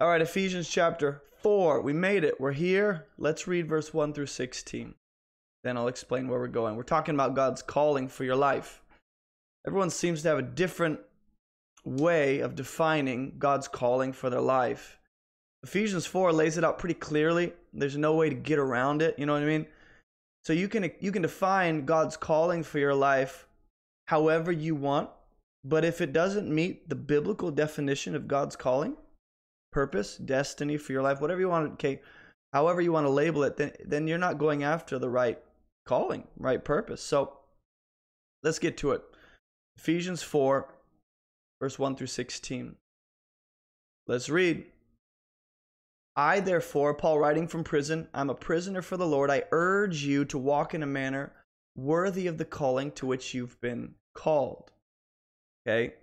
All right, Ephesians chapter 4. We made it. We're here. Let's read verse 1 through 16. Then I'll explain where we're going. We're talking about God's calling for your life. Everyone seems to have a different way of defining God's calling for their life. Ephesians 4 lays it out pretty clearly. There's no way to get around it, you know what I mean? So you can you can define God's calling for your life however you want, but if it doesn't meet the biblical definition of God's calling, purpose, destiny for your life, whatever you want, to okay, however you want to label it, then then you're not going after the right calling, right purpose. So let's get to it. Ephesians 4 verse 1 through 16. Let's read. I, therefore, Paul writing from prison, I'm a prisoner for the Lord. I urge you to walk in a manner worthy of the calling to which you've been called. Okay?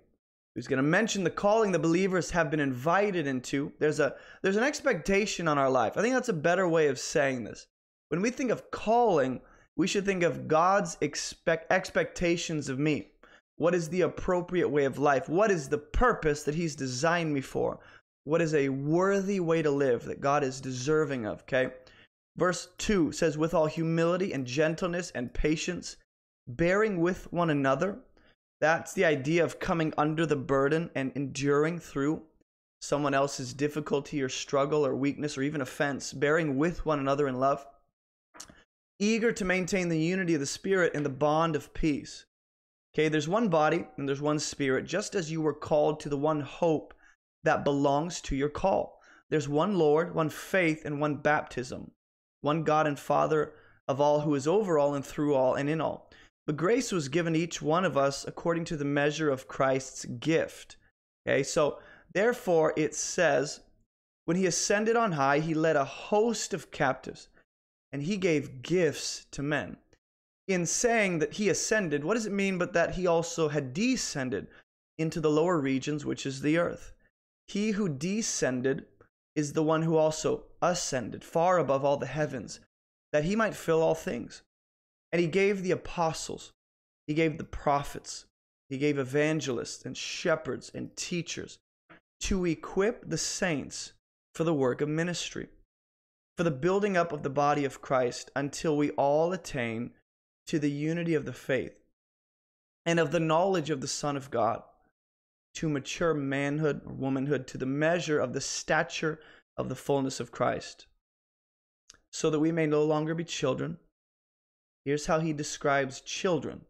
He's going to mention the calling the believers have been invited into. There's a there's an expectation on our life. I think that's a better way of saying this. When we think of calling, we should think of God's expect expectations of me. What is the appropriate way of life? What is the purpose that He's designed me for? What is a worthy way to live that God is deserving of? Okay. Verse 2 says, With all humility and gentleness and patience, bearing with one another. That's the idea of coming under the burden and enduring through someone else's difficulty or struggle or weakness or even offense, bearing with one another in love, eager to maintain the unity of the Spirit in the bond of peace. Okay, there's one body and there's one spirit, just as you were called to the one hope that belongs to your call. There's one Lord, one faith, and one baptism, one God and Father of all who is over all and through all and in all. But grace was given each one of us according to the measure of Christ's gift. Okay, so therefore it says, when he ascended on high, he led a host of captives and he gave gifts to men in saying that he ascended, what does it mean but that he also had descended into the lower regions, which is the earth? He who descended is the one who also ascended far above all the heavens, that he might fill all things. And he gave the apostles, he gave the prophets, he gave evangelists and shepherds and teachers to equip the saints for the work of ministry, for the building up of the body of Christ until we all attain to the unity of the faith and of the knowledge of the Son of God, to mature manhood or womanhood, to the measure of the stature of the fullness of Christ, so that we may no longer be children. Here's how he describes children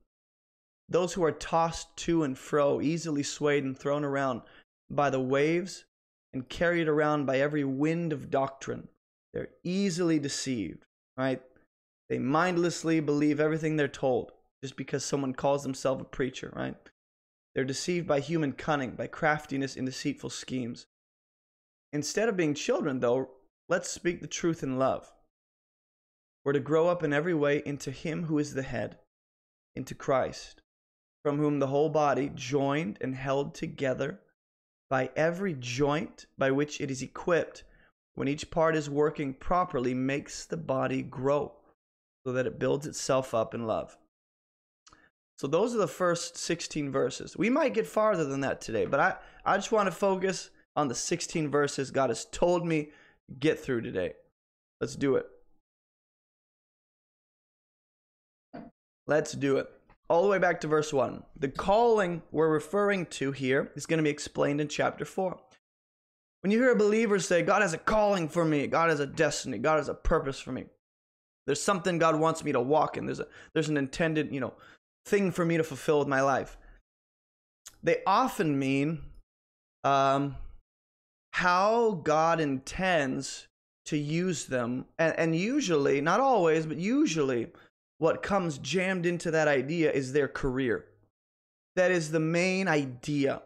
those who are tossed to and fro, easily swayed and thrown around by the waves and carried around by every wind of doctrine. They're easily deceived, right? They mindlessly believe everything they're told just because someone calls themselves a preacher, right? They're deceived by human cunning, by craftiness and deceitful schemes. Instead of being children, though, let's speak the truth in love. We're to grow up in every way into Him who is the head, into Christ, from whom the whole body, joined and held together by every joint by which it is equipped, when each part is working properly, makes the body grow so that it builds itself up in love. So those are the first 16 verses. We might get farther than that today, but I, I just want to focus on the 16 verses God has told me get through today. Let's do it. Let's do it. All the way back to verse 1. The calling we're referring to here is going to be explained in chapter 4. When you hear a believer say, God has a calling for me, God has a destiny, God has a purpose for me, there's something God wants me to walk in. There's a there's an intended, you know, thing for me to fulfill with my life. They often mean um, how God intends to use them, and, and usually, not always, but usually, what comes jammed into that idea is their career. That is the main idea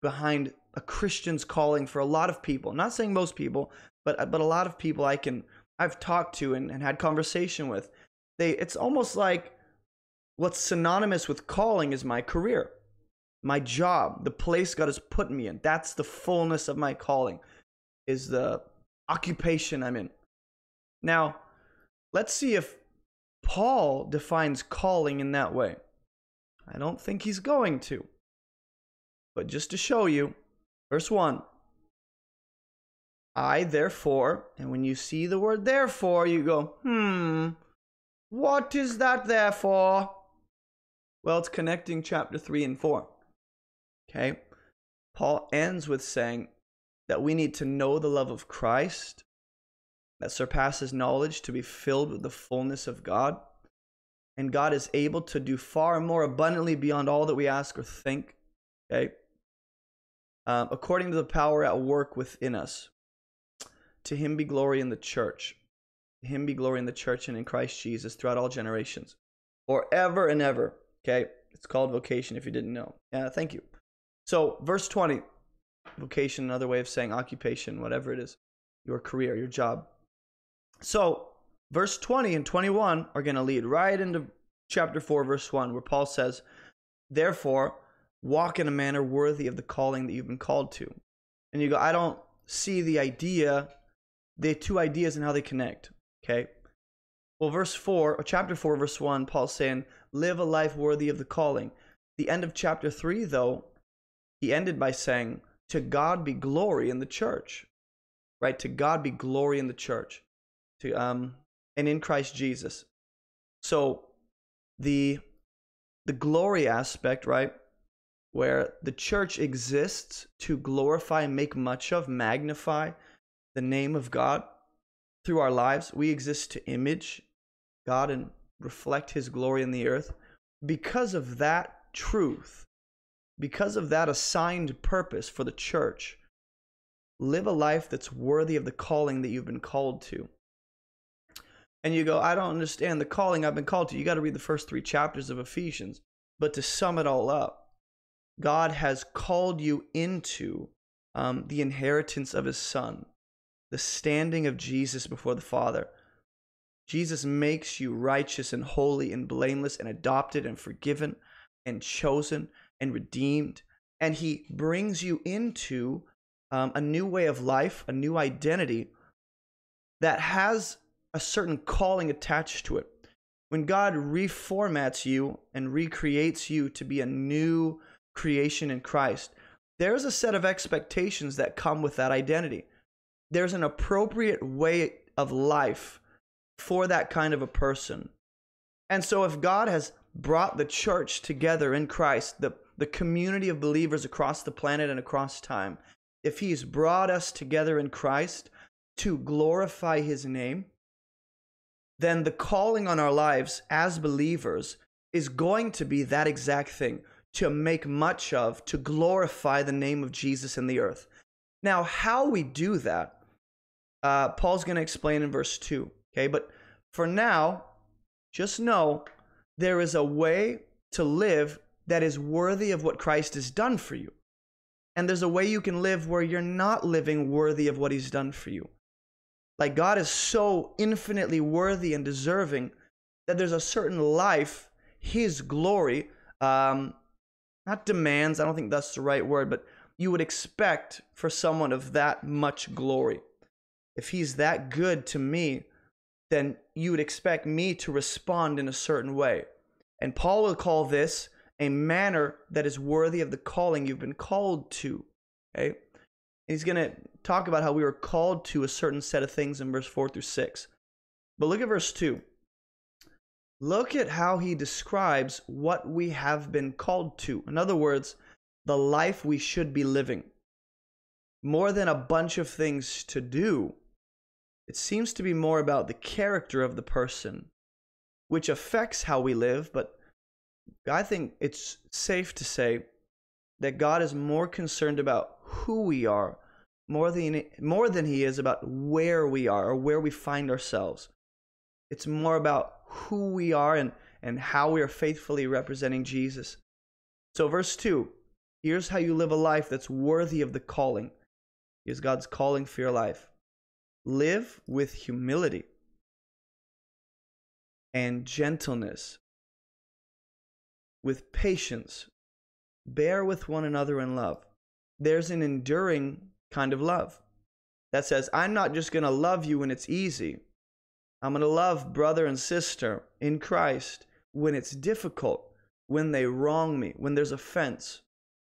behind a Christian's calling for a lot of people. Not saying most people, but but a lot of people I can I've talked to and, and had conversation with, they it's almost like what's synonymous with calling is my career, my job, the place God has put me in. That's the fullness of my calling, is the occupation I'm in. Now, let's see if Paul defines calling in that way. I don't think he's going to. But just to show you, verse 1 I, therefore, and when you see the word therefore, you go, hmm, what is that therefore? Well, it's connecting chapter 3 and 4. Okay? Paul ends with saying that we need to know the love of Christ that surpasses knowledge to be filled with the fullness of God. And God is able to do far more abundantly beyond all that we ask or think. Okay? Um, according to the power at work within us. To him be glory in the church. To him be glory in the church and in Christ Jesus throughout all generations. Forever and ever. Okay? It's called vocation if you didn't know. Yeah, thank you. So, verse 20, vocation, another way of saying occupation, whatever it is, your career, your job. So, verse 20 and 21 are going to lead right into chapter 4, verse 1, where Paul says, Therefore, walk in a manner worthy of the calling that you've been called to. And you go, I don't see the idea, the two ideas and how they connect. Okay. Well, verse 4, or chapter 4, verse 1, Paul's saying, Live a life worthy of the calling. The end of chapter 3, though, he ended by saying, To God be glory in the church. Right? To God be glory in the church. To um and in Christ Jesus. So the the glory aspect, right? Where the church exists to glorify, make much of, magnify the name of God through our lives. We exist to image God and reflect his glory in the earth. Because of that truth, because of that assigned purpose for the church, live a life that's worthy of the calling that you've been called to. And you go, I don't understand the calling I've been called to. You got to read the first three chapters of Ephesians. But to sum it all up, God has called you into um, the inheritance of his Son, the standing of Jesus before the Father. Jesus makes you righteous and holy and blameless and adopted and forgiven and chosen and redeemed. And he brings you into um, a new way of life, a new identity that has a certain calling attached to it. When God reformats you and recreates you to be a new creation in Christ, there's a set of expectations that come with that identity. There's an appropriate way of life for that kind of a person. And so, if God has brought the church together in Christ, the the community of believers across the planet and across time, if He's brought us together in Christ to glorify His name, then the calling on our lives as believers is going to be that exact thing to make much of, to glorify the name of Jesus in the earth. Now, how we do that, uh, Paul's going to explain in verse 2. Okay, but for now, just know there is a way to live that is worthy of what Christ has done for you. And there's a way you can live where you're not living worthy of what he's done for you. Like God is so infinitely worthy and deserving that there's a certain life, his glory, um, not demands, I don't think that's the right word, but you would expect for someone of that much glory. If he's that good to me, then you would expect me to respond in a certain way. And Paul will call this a manner that is worthy of the calling you've been called to. Okay? He's going to talk about how we were called to a certain set of things in verse 4 through 6. But look at verse 2. Look at how he describes what we have been called to. In other words, the life we should be living. More than a bunch of things to do, it seems to be more about the character of the person, which affects how we live, but I think it's safe to say that God is more concerned about who we are more than more than he is about where we are or where we find ourselves. It's more about who we are and, and how we are faithfully representing Jesus. So verse 2, here's how you live a life that's worthy of the calling. Here's God's calling for your life. Live with humility and gentleness with patience, bear with one another in love. There's an enduring kind of love that says, I'm not just going to love you when it's easy. I'm going to love brother and sister in Christ when it's difficult, when they wrong me, when there's offense,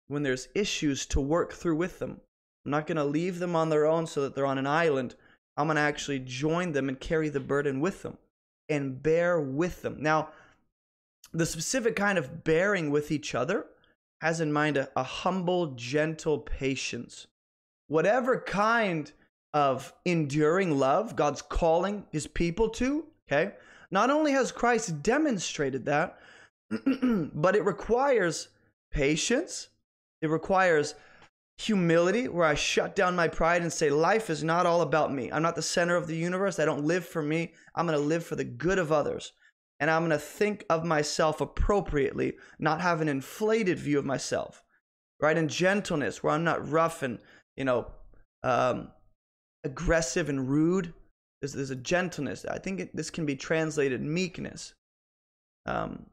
when there's issues to work through with them. I'm not going to leave them on their own so that they're on an island. I'm going to actually join them and carry the burden with them and bear with them. Now, the specific kind of bearing with each other has in mind a, a humble, gentle patience. Whatever kind of enduring love God's calling his people to, okay? Not only has Christ demonstrated that, but it requires patience. It requires humility where I shut down my pride and say, Life is not all about me. I'm not the center of the universe. I don't live for me. I'm going to live for the good of others. And I'm going to think of myself appropriately, not have an inflated view of myself, right? And gentleness, where I'm not rough and, you know, um, aggressive and rude. There's, there's a gentleness. I think it, this can be translated meekness, um,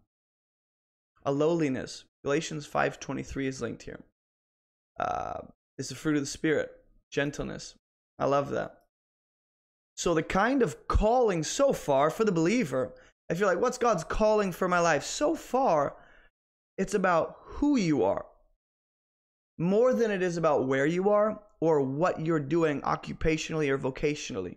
a lowliness. Galatians 5:23 is linked here uh, is the fruit of the Spirit, gentleness. I love that. So, the kind of calling so far for the believer, I feel like, what's God's calling for my life? So far, it's about who you are more than it is about where you are or what you're doing occupationally or vocationally.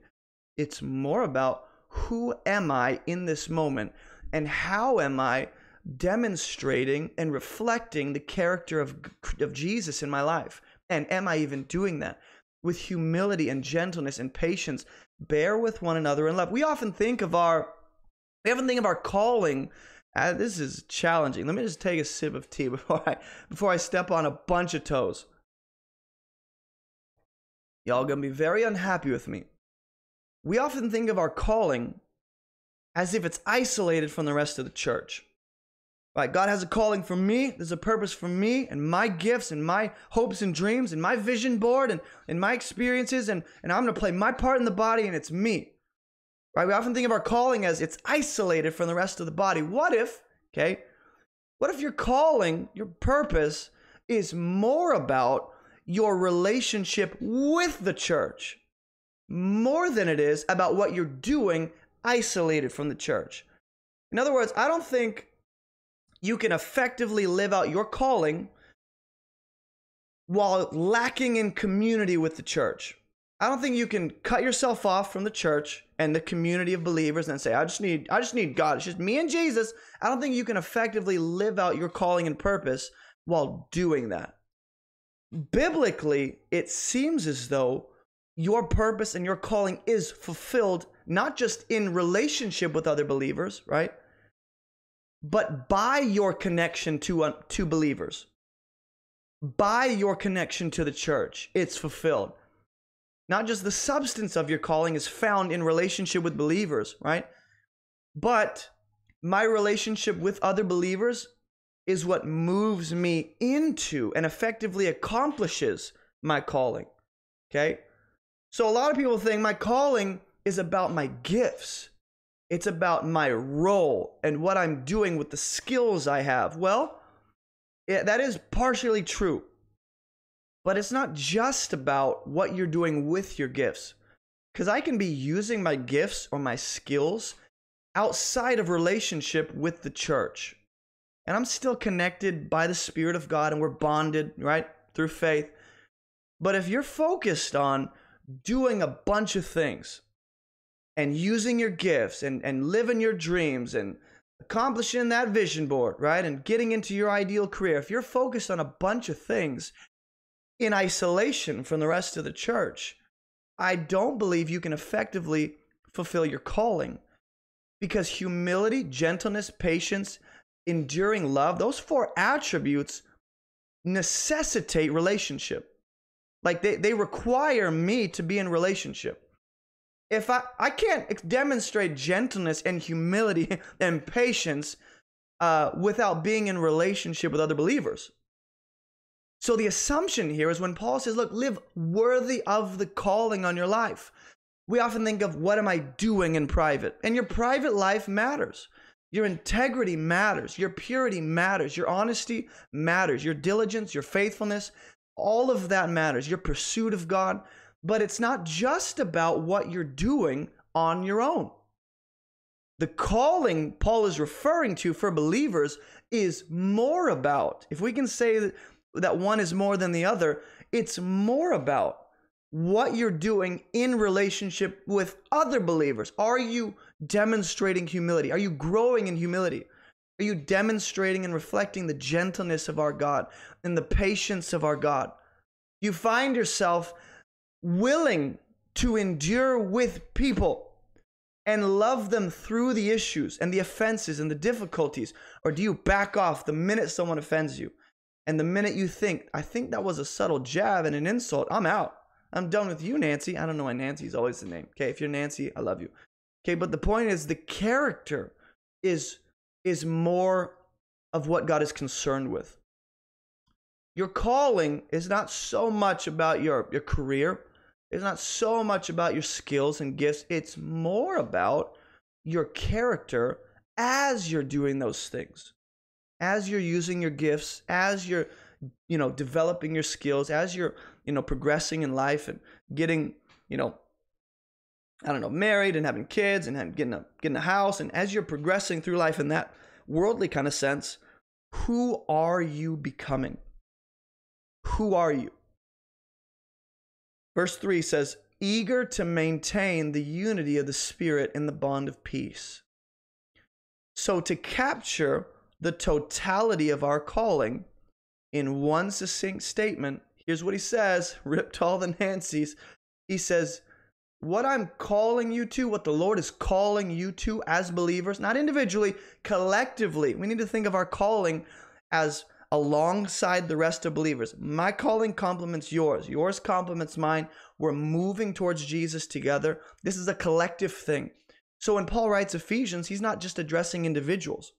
It's more about who am I in this moment and how am I demonstrating and reflecting the character of, of Jesus in my life? And am I even doing that? With humility and gentleness and patience, bear with one another in love. We often think of our, we often think of our calling. Uh, this is challenging. Let me just take a sip of tea before I before I step on a bunch of toes. Y'all gonna be very unhappy with me. We often think of our calling as if it's isolated from the rest of the church. Right? God has a calling for me. There's a purpose for me and my gifts and my hopes and dreams and my vision board and, and my experiences. And, and I'm to play my part in the body and it's me. Right? We often think of our calling as it's isolated from the rest of the body. What if, okay, what if your calling, your purpose is more about your relationship with the church more than it is about what you're doing isolated from the church? In other words, I don't think you can effectively live out your calling while lacking in community with the church. I don't think you can cut yourself off from the church and the community of believers and say, I just need I just need God. It's just me and Jesus. I don't think you can effectively live out your calling and purpose while doing that. Biblically, it seems as though your purpose and your calling is fulfilled not just in relationship with other believers, right? but by your connection to uh, to believers by your connection to the church it's fulfilled not just the substance of your calling is found in relationship with believers right but my relationship with other believers is what moves me into and effectively accomplishes my calling okay so a lot of people think my calling is about my gifts it's about my role and what I'm doing with the skills I have. Well, yeah, that is partially true. But it's not just about what you're doing with your gifts. Because I can be using my gifts or my skills outside of relationship with the church. And I'm still connected by the Spirit of God and we're bonded, right, through faith. But if you're focused on doing a bunch of things, and using your gifts and, and living your dreams and accomplishing that vision board, right? And getting into your ideal career, if you're focused on a bunch of things in isolation from the rest of the church, I don't believe you can effectively fulfill your calling because humility, gentleness, patience, enduring love, those four attributes necessitate relationship. Like they, they require me to be in relationship if I, I can't demonstrate gentleness and humility and patience uh, without being in relationship with other believers. So the assumption here is when Paul says, look, live worthy of the calling on your life. We often think of what am I doing in private? And your private life matters. Your integrity matters. Your purity matters. Your honesty matters. Your diligence, your faithfulness, all of that matters. Your pursuit of God but it's not just about what you're doing on your own. The calling Paul is referring to for believers is more about, if we can say that one is more than the other, it's more about what you're doing in relationship with other believers. Are you demonstrating humility? Are you growing in humility? Are you demonstrating and reflecting the gentleness of our God and the patience of our God? You find yourself willing to endure with people and love them through the issues and the offenses and the difficulties? Or do you back off the minute someone offends you? And the minute you think, I think that was a subtle jab and an insult, I'm out. I'm done with you, Nancy. I don't know why Nancy's always the name. Okay, if you're Nancy, I love you. Okay, but the point is the character is is more of what God is concerned with. Your calling is not so much about your, your career, it's not so much about your skills and gifts, it's more about your character as you're doing those things. As you're using your gifts, as you're you know developing your skills, as you're you know progressing in life and getting, you know, I don't know, married and having kids and getting a getting a house and as you're progressing through life in that worldly kind of sense, who are you becoming? Who are you? Verse 3 says, eager to maintain the unity of the Spirit in the bond of peace. So, to capture the totality of our calling in one succinct statement, here's what he says ripped all the Nancy's. He says, What I'm calling you to, what the Lord is calling you to as believers, not individually, collectively, we need to think of our calling as alongside the rest of believers. My calling complements yours, yours complements mine. We're moving towards Jesus together. This is a collective thing. So when Paul writes Ephesians, he's not just addressing individuals,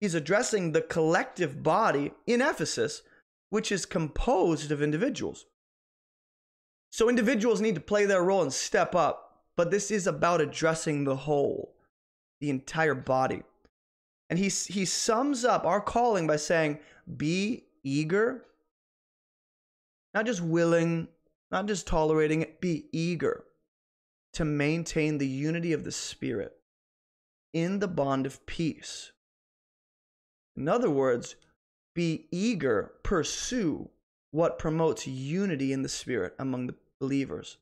he's addressing the collective body in Ephesus, which is composed of individuals. So individuals need to play their role and step up, but this is about addressing the whole, the entire body. And he, he sums up our calling by saying, be eager, not just willing, not just tolerating it, be eager to maintain the unity of the Spirit in the bond of peace. In other words, be eager, pursue what promotes unity in the Spirit among the believers.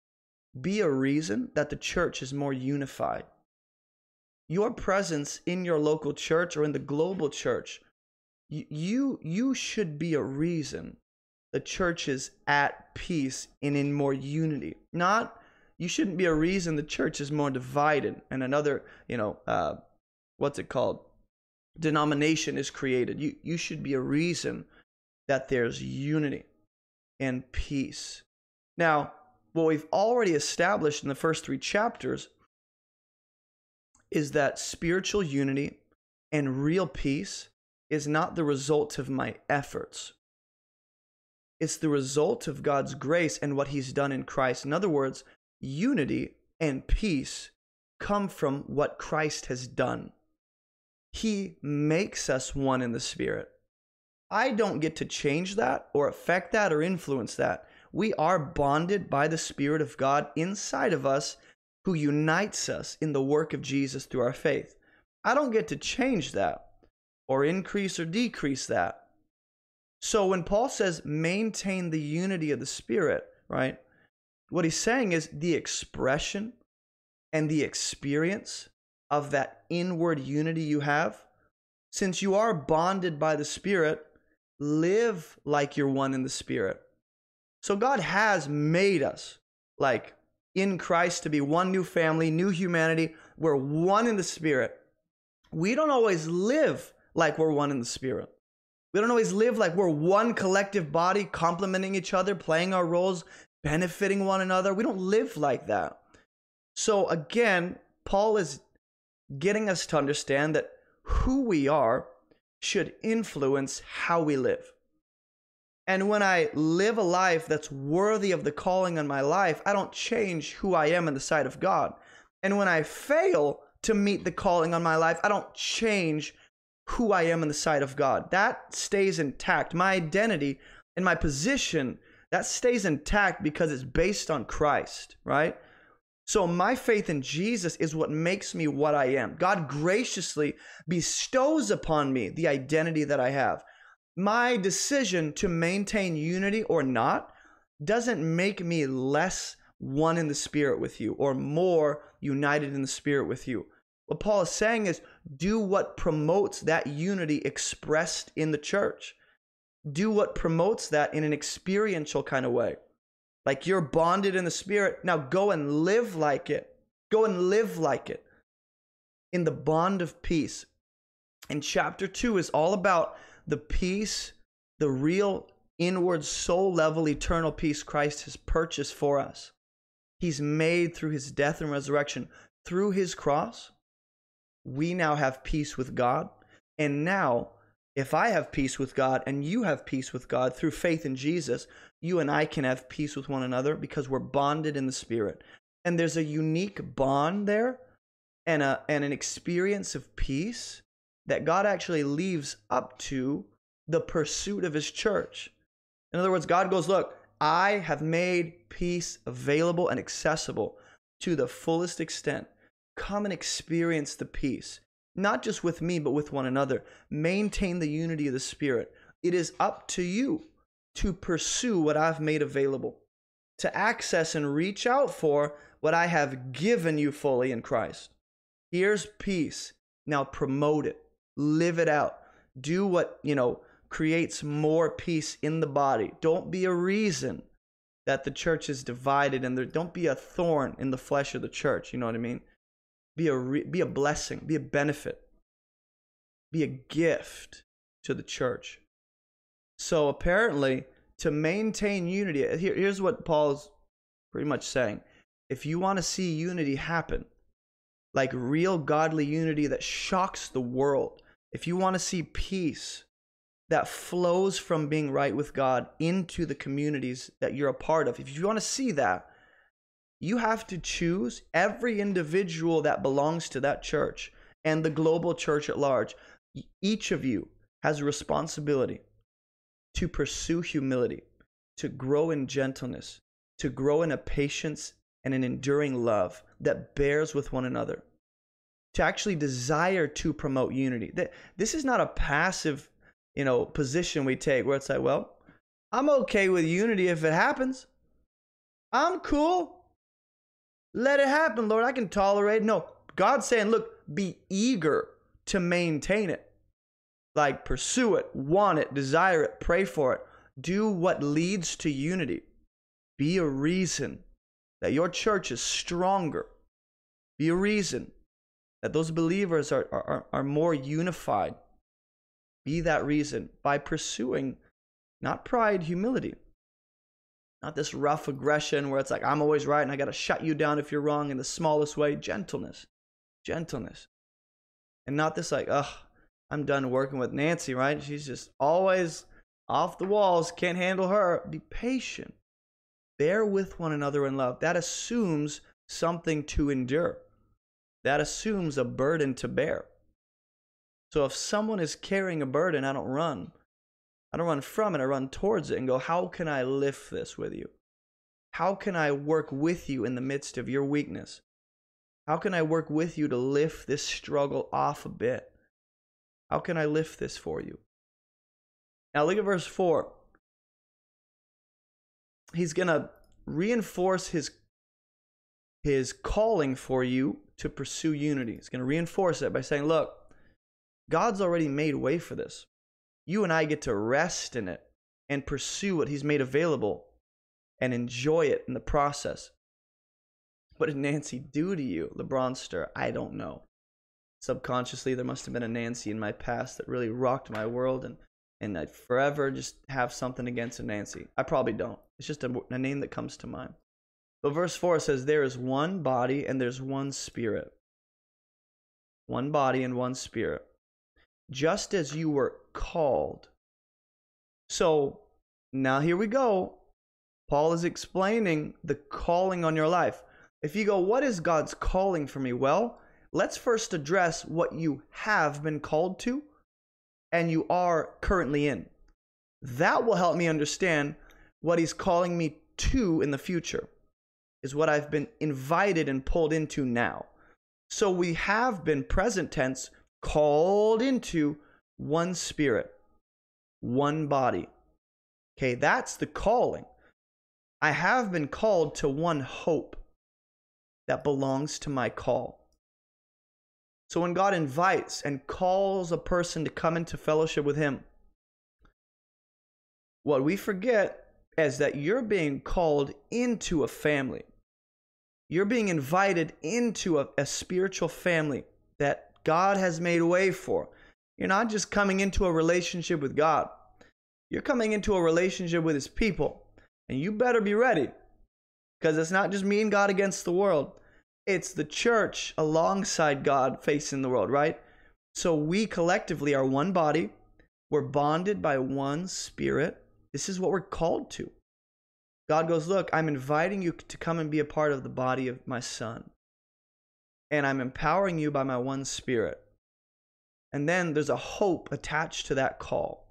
Be a reason that the church is more unified. Your presence in your local church or in the global church you you should be a reason the church is at peace and in more unity not you shouldn't be a reason the church is more divided and another you know uh, what's it called denomination is created you you should be a reason that there's unity and peace now what we've already established in the first three chapters is that spiritual unity and real peace is not the result of my efforts. It's the result of God's grace and what He's done in Christ. In other words, unity and peace come from what Christ has done. He makes us one in the Spirit. I don't get to change that or affect that or influence that. We are bonded by the Spirit of God inside of us who unites us in the work of Jesus through our faith. I don't get to change that or increase or decrease that. So when Paul says maintain the unity of the Spirit, right? What he's saying is the expression and the experience of that inward unity you have. Since you are bonded by the Spirit, live like you're one in the Spirit. So God has made us like in Christ to be one new family, new humanity. We're one in the Spirit. We don't always live like we're one in the spirit. We don't always live like we're one collective body, complementing each other, playing our roles, benefiting one another. We don't live like that. So, again, Paul is getting us to understand that who we are should influence how we live. And when I live a life that's worthy of the calling on my life, I don't change who I am in the sight of God. And when I fail to meet the calling on my life, I don't change who I am in the sight of God. That stays intact. My identity and my position, that stays intact because it's based on Christ, right? So my faith in Jesus is what makes me what I am. God graciously bestows upon me the identity that I have. My decision to maintain unity or not doesn't make me less one in the spirit with you or more united in the spirit with you. What Paul is saying is do what promotes that unity expressed in the church. Do what promotes that in an experiential kind of way. Like you're bonded in the spirit. Now go and live like it. Go and live like it in the bond of peace. And chapter two is all about the peace, the real inward soul level eternal peace Christ has purchased for us. He's made through his death and resurrection. Through his cross, we now have peace with God. And now, if I have peace with God and you have peace with God through faith in Jesus, you and I can have peace with one another because we're bonded in the Spirit. And there's a unique bond there and, a, and an experience of peace that God actually leaves up to the pursuit of his church. In other words, God goes, Look, I have made peace available and accessible to the fullest extent. Come and experience the peace, not just with me, but with one another. Maintain the unity of the Spirit. It is up to you to pursue what I've made available, to access and reach out for what I have given you fully in Christ. Here's peace. Now promote it, live it out. Do what, you know, creates more peace in the body. Don't be a reason that the church is divided and there don't be a thorn in the flesh of the church, you know what I mean? Be a re, be a blessing, be a benefit. Be a gift to the church. So apparently to maintain unity, here, here's what Paul's pretty much saying. If you want to see unity happen, like real godly unity that shocks the world, if you want to see peace that flows from being right with God into the communities that you're a part of. If you want to see that, you have to choose every individual that belongs to that church and the global church at large. Each of you has a responsibility to pursue humility, to grow in gentleness, to grow in a patience and an enduring love that bears with one another, to actually desire to promote unity. This is not a passive you know, position we take where it's like, well, I'm okay with unity if it happens. I'm cool. Let it happen, Lord. I can tolerate. No, God's saying, look, be eager to maintain it. Like, pursue it, want it, desire it, pray for it. Do what leads to unity. Be a reason that your church is stronger. Be a reason that those believers are, are, are more unified be that reason by pursuing not pride, humility. Not this rough aggression where it's like, I'm always right and I got to shut you down if you're wrong in the smallest way. Gentleness. Gentleness. And not this like, ugh, I'm done working with Nancy, right? She's just always off the walls, can't handle her. Be patient. Bear with one another in love. That assumes something to endure, that assumes a burden to bear. So if someone is carrying a burden, I don't run. I don't run from it, I run towards it and go, How can I lift this with you? How can I work with you in the midst of your weakness? How can I work with you to lift this struggle off a bit? How can I lift this for you? Now look at verse 4. He's going to reinforce his his calling for you to pursue unity. He's going to reinforce it by saying, look, God's already made way for this. You and I get to rest in it and pursue what He's made available and enjoy it in the process. What did Nancy do to you, LeBronster? I don't know. Subconsciously, there must have been a Nancy in my past that really rocked my world, and and I'd forever just have something against a Nancy. I probably don't. It's just a, a name that comes to mind. But verse 4 says, There is one body and there's one spirit. One body and one spirit just as you were called. So now here we go. Paul is explaining the calling on your life. If you go, what is God's calling for me? Well, let's first address what you have been called to and you are currently in. That will help me understand what he's calling me to in the future, is what I've been invited and pulled into now. So we have been present tense called into one spirit, one body. Okay, that's the calling. I have been called to one hope that belongs to my call. So when God invites and calls a person to come into fellowship with Him, what we forget is that you're being called into a family. You're being invited into a, a spiritual family that God has made way for. You're not just coming into a relationship with God, you're coming into a relationship with His people. And you better be ready because it's not just me and God against the world, it's the church alongside God facing the world, right? So we collectively are one body, we're bonded by one spirit. This is what we're called to. God goes, Look, I'm inviting you to come and be a part of the body of my son. And I'm empowering you by my one spirit. And then there's a hope attached to that call.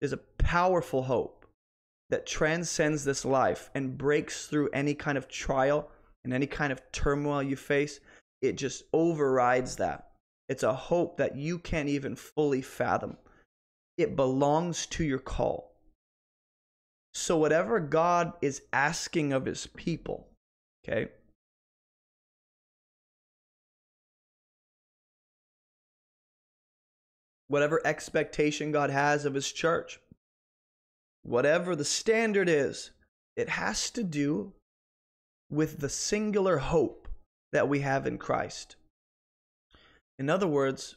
There's a powerful hope that transcends this life and breaks through any kind of trial and any kind of turmoil you face. It just overrides that. It's a hope that you can't even fully fathom. It belongs to your call. So, whatever God is asking of his people, okay, whatever expectation God has of his church, whatever the standard is, it has to do with the singular hope that we have in Christ. In other words,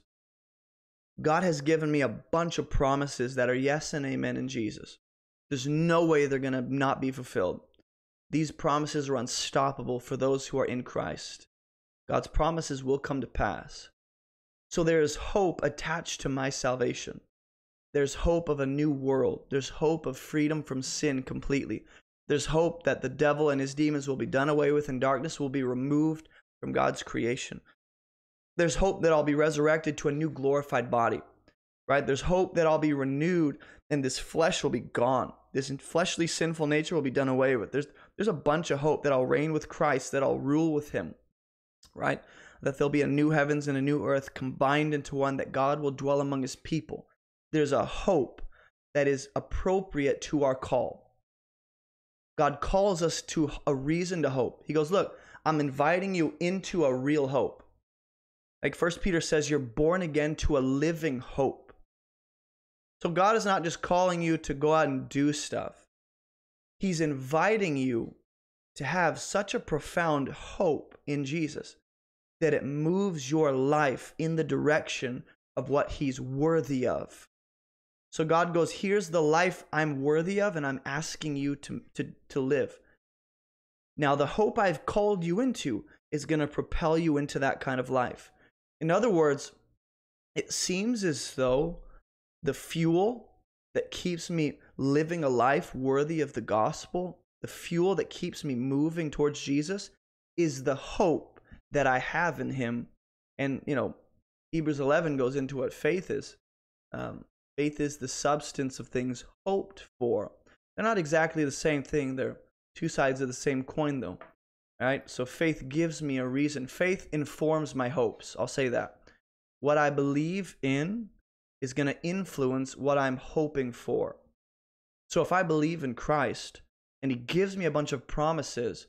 God has given me a bunch of promises that are yes and amen in Jesus. There's no way they're going to not be fulfilled. These promises are unstoppable for those who are in Christ. God's promises will come to pass. So there is hope attached to my salvation. There's hope of a new world. There's hope of freedom from sin completely. There's hope that the devil and his demons will be done away with and darkness will be removed from God's creation. There's hope that I'll be resurrected to a new glorified body, right? There's hope that I'll be renewed and this flesh will be gone. This fleshly sinful nature will be done away with. There's, there's a bunch of hope that I'll reign with Christ, that I'll rule with him, right? That there'll be a new heavens and a new earth combined into one, that God will dwell among his people. There's a hope that is appropriate to our call. God calls us to a reason to hope. He goes, Look, I'm inviting you into a real hope. Like First Peter says, you're born again to a living hope. So God is not just calling you to go out and do stuff, He's inviting you to have such a profound hope in Jesus that it moves your life in the direction of what He's worthy of. So God goes, Here's the life I'm worthy of, and I'm asking you to, to, to live. Now, the hope I've called you into is going to propel you into that kind of life. In other words, it seems as though the fuel that keeps me living a life worthy of the gospel, the fuel that keeps me moving towards Jesus, is the hope that I have in Him. And, you know, Hebrews 11 goes into what faith is. Um, faith is the substance of things hoped for. They're not exactly the same thing, they're two sides of the same coin, though. All right, so faith gives me a reason. Faith informs my hopes. I'll say that. What I believe in is going to influence what I'm hoping for. So if I believe in Christ and he gives me a bunch of promises,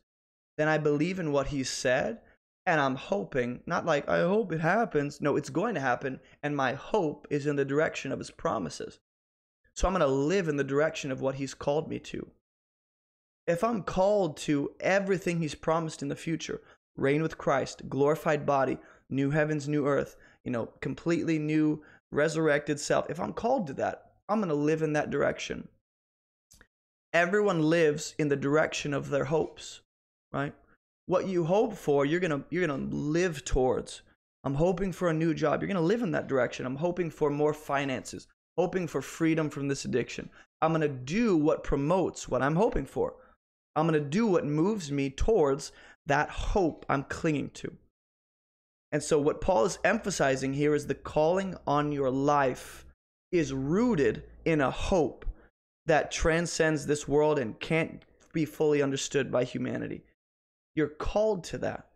then I believe in what he said and I'm hoping, not like I hope it happens. No, it's going to happen. And my hope is in the direction of his promises. So I'm going to live in the direction of what he's called me to. If I'm called to everything he's promised in the future, reign with Christ, glorified body, new heavens, new earth, you know, completely new resurrected self, if I'm called to that, I'm going to live in that direction. Everyone lives in the direction of their hopes, right? What you hope for, you're to you're to live towards. I'm hoping for a new job. You're to live in that direction. I'm hoping for more finances, hoping for freedom from this addiction. I'm to do what promotes what I'm hoping for. I'm to do what moves me towards that hope I'm clinging to. And so, what Paul is emphasizing here is the calling on your life is rooted in a hope that transcends this world and can't be fully understood by humanity. You're called to that.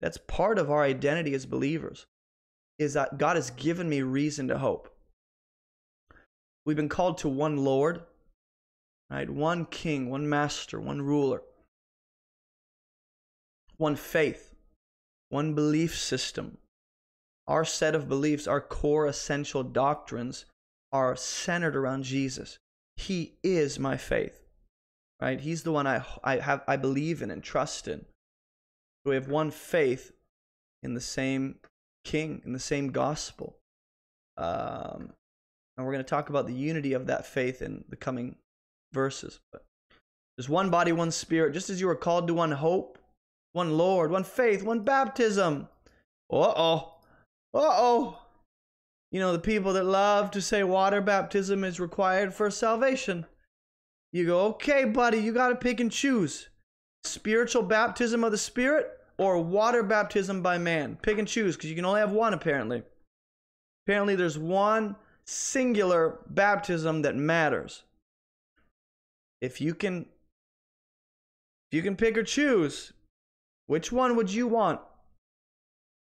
That's part of our identity as believers, is that God has given me reason to hope. We've been called to one Lord. right? One king, one master, one ruler, one faith, one belief system. Our set of beliefs, our core essential doctrines are centered around Jesus. He is my faith, right? He's the one I, I, have, I believe in and trust in. We have one faith in the same king, in the same gospel. Um, and we're going to talk about the unity of that faith in the coming verses. But there's one body, one spirit, just as you are called to one hope, one Lord, one faith, one baptism. Uh oh. Uh oh. You know, the people that love to say water baptism is required for salvation. You go, okay, buddy, you got to pick and choose. Spiritual baptism of the Spirit or water baptism by man. Pick and choose because you can only have one, apparently. Apparently, there's one singular baptism that matters. If you can if you can pick or choose which one would you want?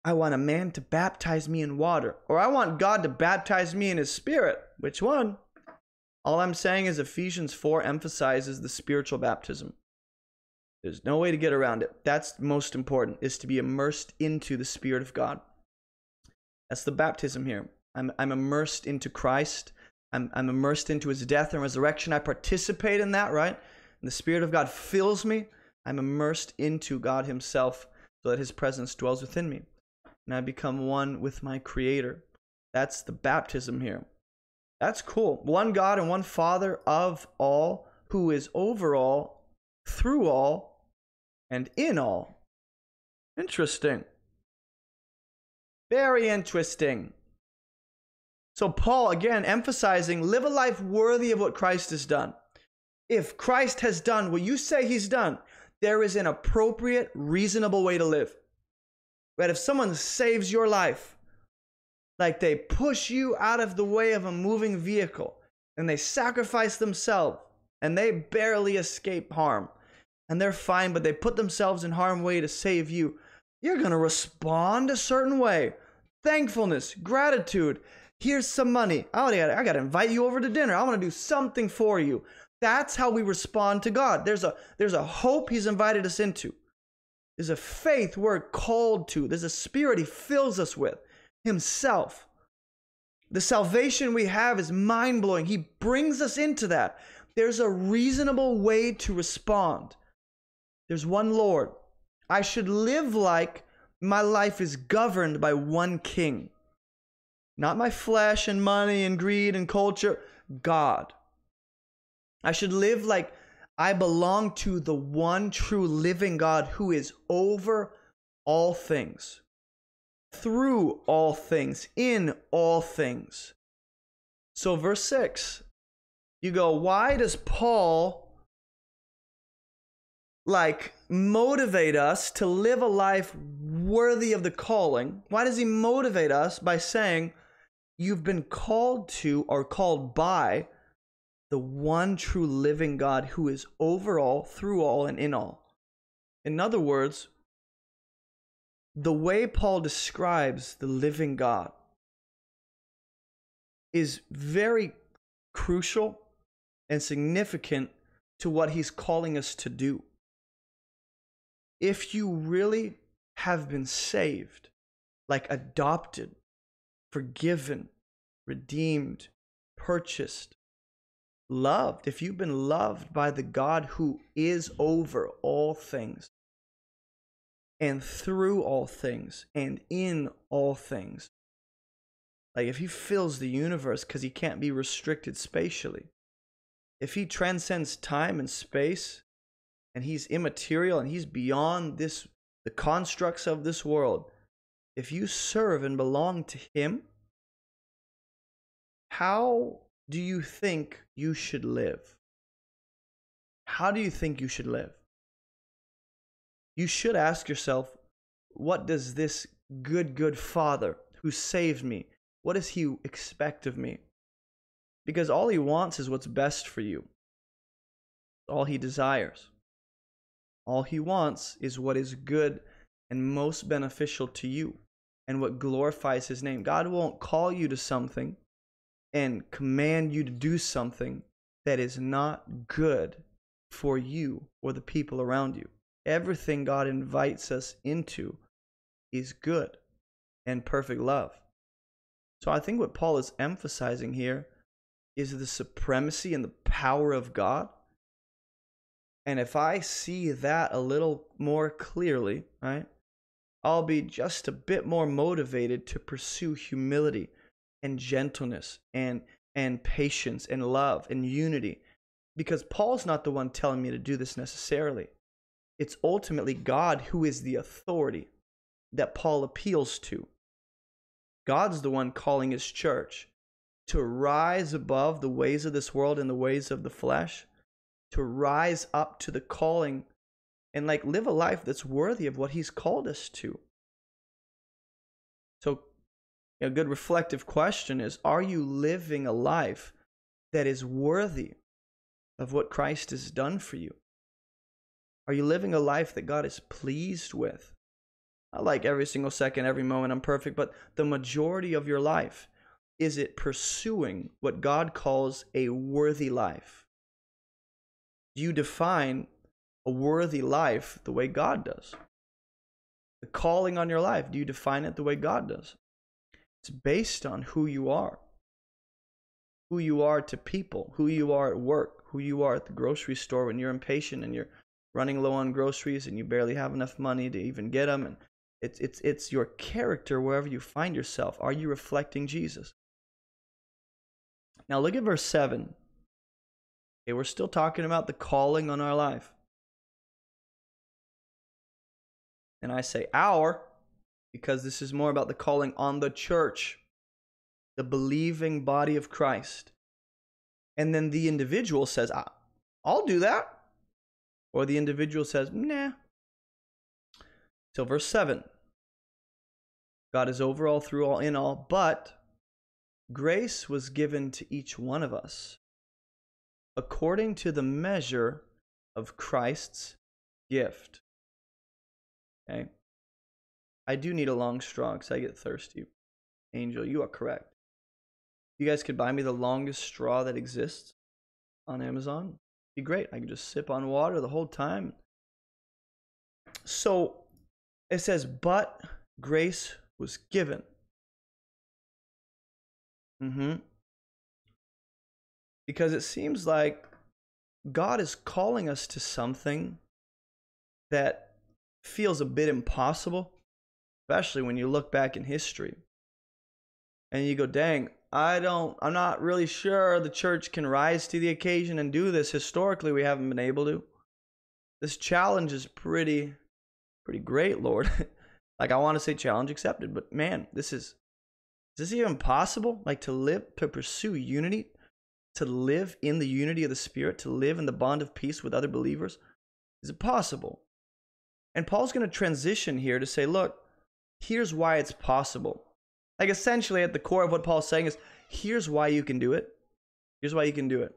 I want a man to baptize me in water or i want god to baptize me in his spirit. Which one all i'm saying is ephesians 4 emphasizes the spiritual baptism there's no way to get around it that's most important is to be immersed into the spirit of god that's the baptism here i'm, I'm immersed into christ I'm, I'm immersed into his death and resurrection. I participate in that, right? And the Spirit of God fills me. I'm immersed into God himself so that his presence dwells within me. And I become one with my Creator. That's the baptism here. That's cool. One God and one Father of all, who is over all, through all, and in all. Interesting. Very interesting. So, Paul, again, emphasizing live a life worthy of what Christ has done. If Christ has done what you say he's done, there is an appropriate, reasonable way to live. But if someone saves your life, like they push you out of the way of a moving vehicle and they sacrifice themselves and they barely escape harm and they're fine, but they put themselves in harm's way to save you, you're going to respond a certain way. Thankfulness, gratitude, Here's some money. I got to invite you over to dinner. I want to do something for you. That's how we respond to God. There's a there's a hope He's invited us into. There's a faith we're called to. There's a spirit He fills us with Himself. The salvation we have is mind blowing. He brings us into that. There's a reasonable way to respond. There's one Lord. I should live like my life is governed by one King. Not my flesh and money and greed and culture. God. I should live like I belong to the one true living God who is over all things, through all things, in all things. So, verse 6, you go, why does Paul like motivate us to live a life worthy of the calling? Why does he motivate us by saying, You've been called to or called by the one true living God who is over all, through all, and in all. In other words, the way Paul describes the living God is very crucial and significant to what he's calling us to do. If you really have been saved, like adopted, forgiven, redeemed, purchased, loved, if you've been loved by the God who is over all things and through all things and in all things, like if he fills the universe because he can't be restricted spatially, if he transcends time and space and he's immaterial and he's beyond this the constructs of this world if you serve and belong to Him, how do you think you should live? How do you think you should live? You should ask yourself, what does this good, good Father who saved me, what does He expect of me? Because all He wants is what's best for you. All He desires. All He wants is what is good and most beneficial to you and what glorifies his name. God won't call you to something and command you to do something that is not good for you or the people around you. Everything God invites us into is good and perfect love. So I think what Paul is emphasizing here is the supremacy and the power of God. And if I see that a little more clearly, right, I'll be just a bit more motivated to pursue humility and gentleness and and patience and love and unity because Paul's not the one telling me to do this necessarily. It's ultimately God who is the authority that Paul appeals to. God's the one calling his church to rise above the ways of this world and the ways of the flesh, to rise up to the calling and like live a life that's worthy of what he's called us to. So, a good reflective question is Are you living a life that is worthy of what Christ has done for you? Are you living a life that God is pleased with? I like every single second, every moment I'm perfect, but the majority of your life, is it pursuing what God calls a worthy life? Do you define a worthy life the way God does? The calling on your life, do you define it the way God does? It's based on who you are. Who you are to people, who you are at work, who you are at the grocery store when you're impatient and you're running low on groceries and you barely have enough money to even get them and it's it's it's your character wherever you find yourself. Are you reflecting Jesus? Now look at verse 7. Okay, we're still talking about the calling on our life. And I say our because this is more about the calling on the church, the believing body of Christ. And then the individual says, I'll do that. Or the individual says, nah. Till verse 7. God is over all, through all, in all, but grace was given to each one of us according to the measure of Christ's gift. Okay? I do need a long straw because I get thirsty. Angel, you are correct. You guys could buy me the longest straw that exists on Amazon. Be great. I can just sip on water the whole time. So it says, but grace was given. Mm-hmm. Because it seems like God is calling us to something that feels a bit impossible, especially when you look back in history and you go, dang, I don't, I'm not really sure the church can rise to the occasion and do this. Historically, we haven't been able to. This challenge is pretty, pretty great, Lord. like, I want to say challenge accepted, but man, this is, is this even possible? Like, to live, to pursue unity, to live in the unity of the Spirit, to live in the bond of peace with other believers? Is it possible? And Paul's going to transition here to say, look, here's why it's possible. Like essentially at the core of what Paul's saying is here's why you can do it. Here's why you can do it.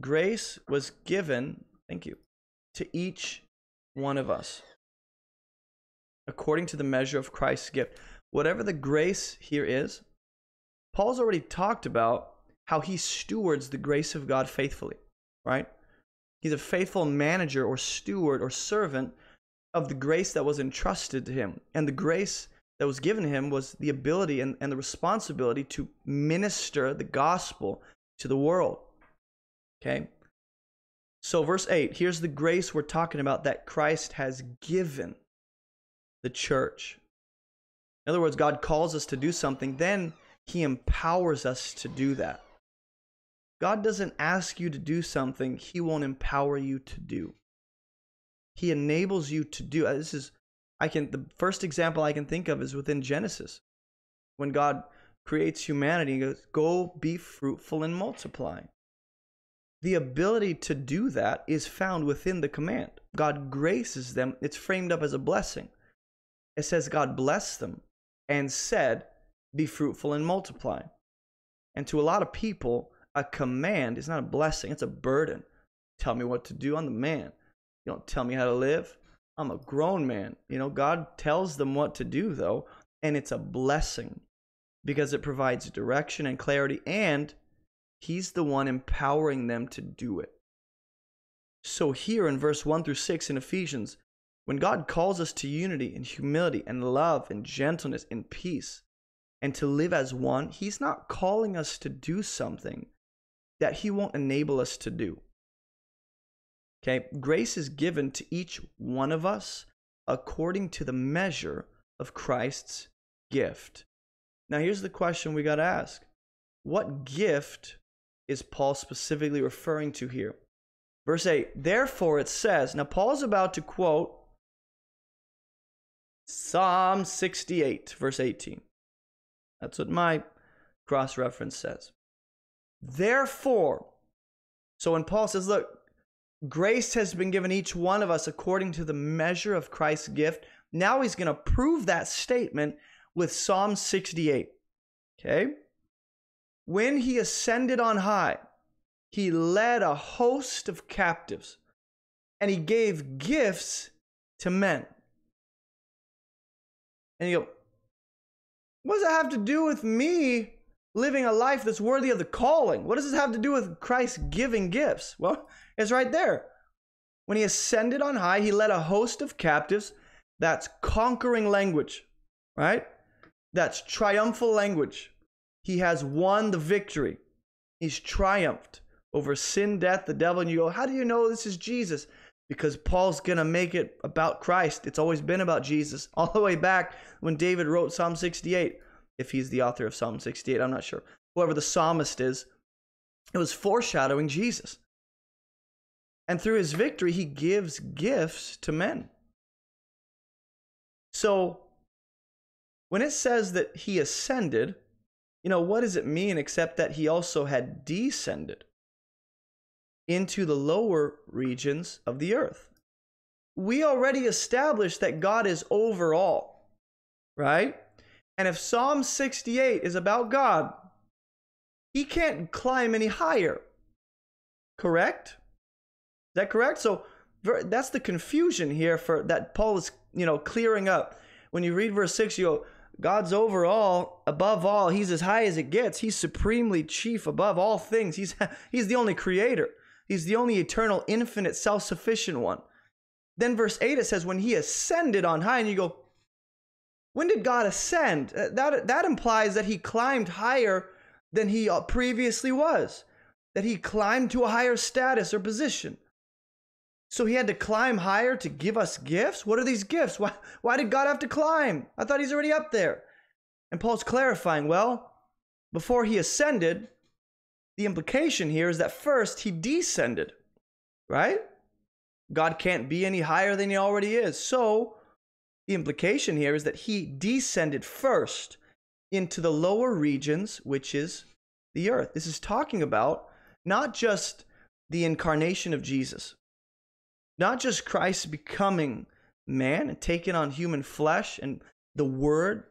Grace was given, thank you, to each one of us according to the measure of Christ's gift. Whatever the grace here is, Paul's already talked about how he stewards the grace of God faithfully, right? He's a faithful manager or steward or servant of the grace that was entrusted to him. And the grace that was given him was the ability and, and the responsibility to minister the gospel to the world. Okay? So, verse 8 here's the grace we're talking about that Christ has given the church. In other words, God calls us to do something, then he empowers us to do that. God doesn't ask you to do something he won't empower you to do. He enables you to do. Uh, this is I can the first example I can think of is within Genesis. When God creates humanity, he goes, "Go be fruitful and multiply." The ability to do that is found within the command. God graces them. It's framed up as a blessing. It says God blessed them and said, "Be fruitful and multiply." And to a lot of people, a command is not a blessing, it's a burden. Tell me what to do. I'm the man. You don't tell me how to live. I'm a grown man. You know, God tells them what to do, though, and it's a blessing because it provides direction and clarity and He's the one empowering them to do it. So, here in verse 1 through 6 in Ephesians, when God calls us to unity and humility and love and gentleness and peace and to live as one, He's not calling us to do something that He won't enable us to do. Okay, grace is given to each one of us according to the measure of Christ's gift. Now, here's the question we got to ask What gift is Paul specifically referring to here? Verse 8, therefore it says, now Paul's about to quote Psalm 68, verse 18. That's what my cross reference says. Therefore, so when Paul says, look, grace has been given each one of us according to the measure of Christ's gift, now he's going to prove that statement with Psalm 68. Okay? When he ascended on high, he led a host of captives and he gave gifts to men. And you go, what does that have to do with me living a life that's worthy of the calling? What does this have to do with Christ giving gifts? Well, it's right there. When he ascended on high, he led a host of captives. That's conquering language, right? That's triumphal language. He has won the victory. He's triumphed over sin, death, the devil. And you go, How do you know this is Jesus? Because Paul's going to make it about Christ. It's always been about Jesus. All the way back when David wrote Psalm 68. If he's the author of Psalm 68, I'm not sure. Whoever the psalmist is, it was foreshadowing Jesus. And through his victory, he gives gifts to men. So when it says that he ascended, you know, what does it mean except that he also had descended into the lower regions of the earth? We already established that God is over all, right? And if Psalm 68 is about God, he can't climb any higher. Correct? Is that correct? So that's the confusion here for that Paul is, you know, clearing up. When you read verse 6, you go, God's over all, above all. He's as high as it gets. He's supremely chief above all things. He's, he's the only creator. He's the only eternal, infinite, self sufficient one. Then verse 8 it says, when he ascended on high, and you go, when did God ascend? Uh, that, that implies that he climbed higher than he uh, previously was, that he climbed to a higher status or position. So he had to climb higher to give us gifts? What are these gifts? Why, why did God have to climb? I thought he's already up there. And Paul's clarifying well, before he ascended, the implication here is that first he descended, right? God can't be any higher than he already is. So the implication here is that he descended first into the lower regions, which is the earth. This is talking about not just the incarnation of Jesus, not just Christ becoming man and taking on human flesh and the word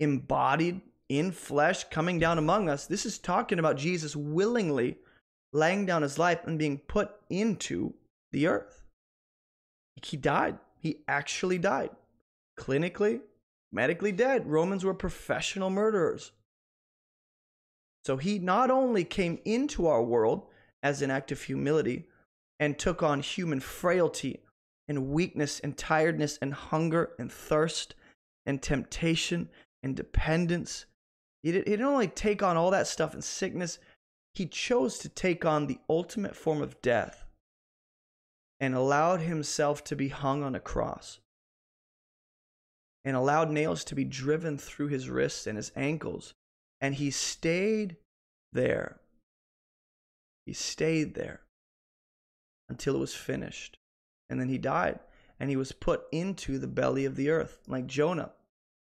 embodied in flesh coming down among us. This is talking about Jesus willingly laying down his life and being put into the earth. He died. He actually died. Clinically, medically dead. Romans were professional murderers. So he not only came into our world as an act of humility, and took on human frailty and weakness and tiredness and hunger and thirst and temptation and dependence. He, did, he didn't only take on all that stuff and sickness, he chose to take on the ultimate form of death and allowed himself to be hung on a cross and allowed nails to be driven through his wrists and his ankles. And he stayed there. He stayed there until it was finished. And then he died and he was put into the belly of the earth, like Jonah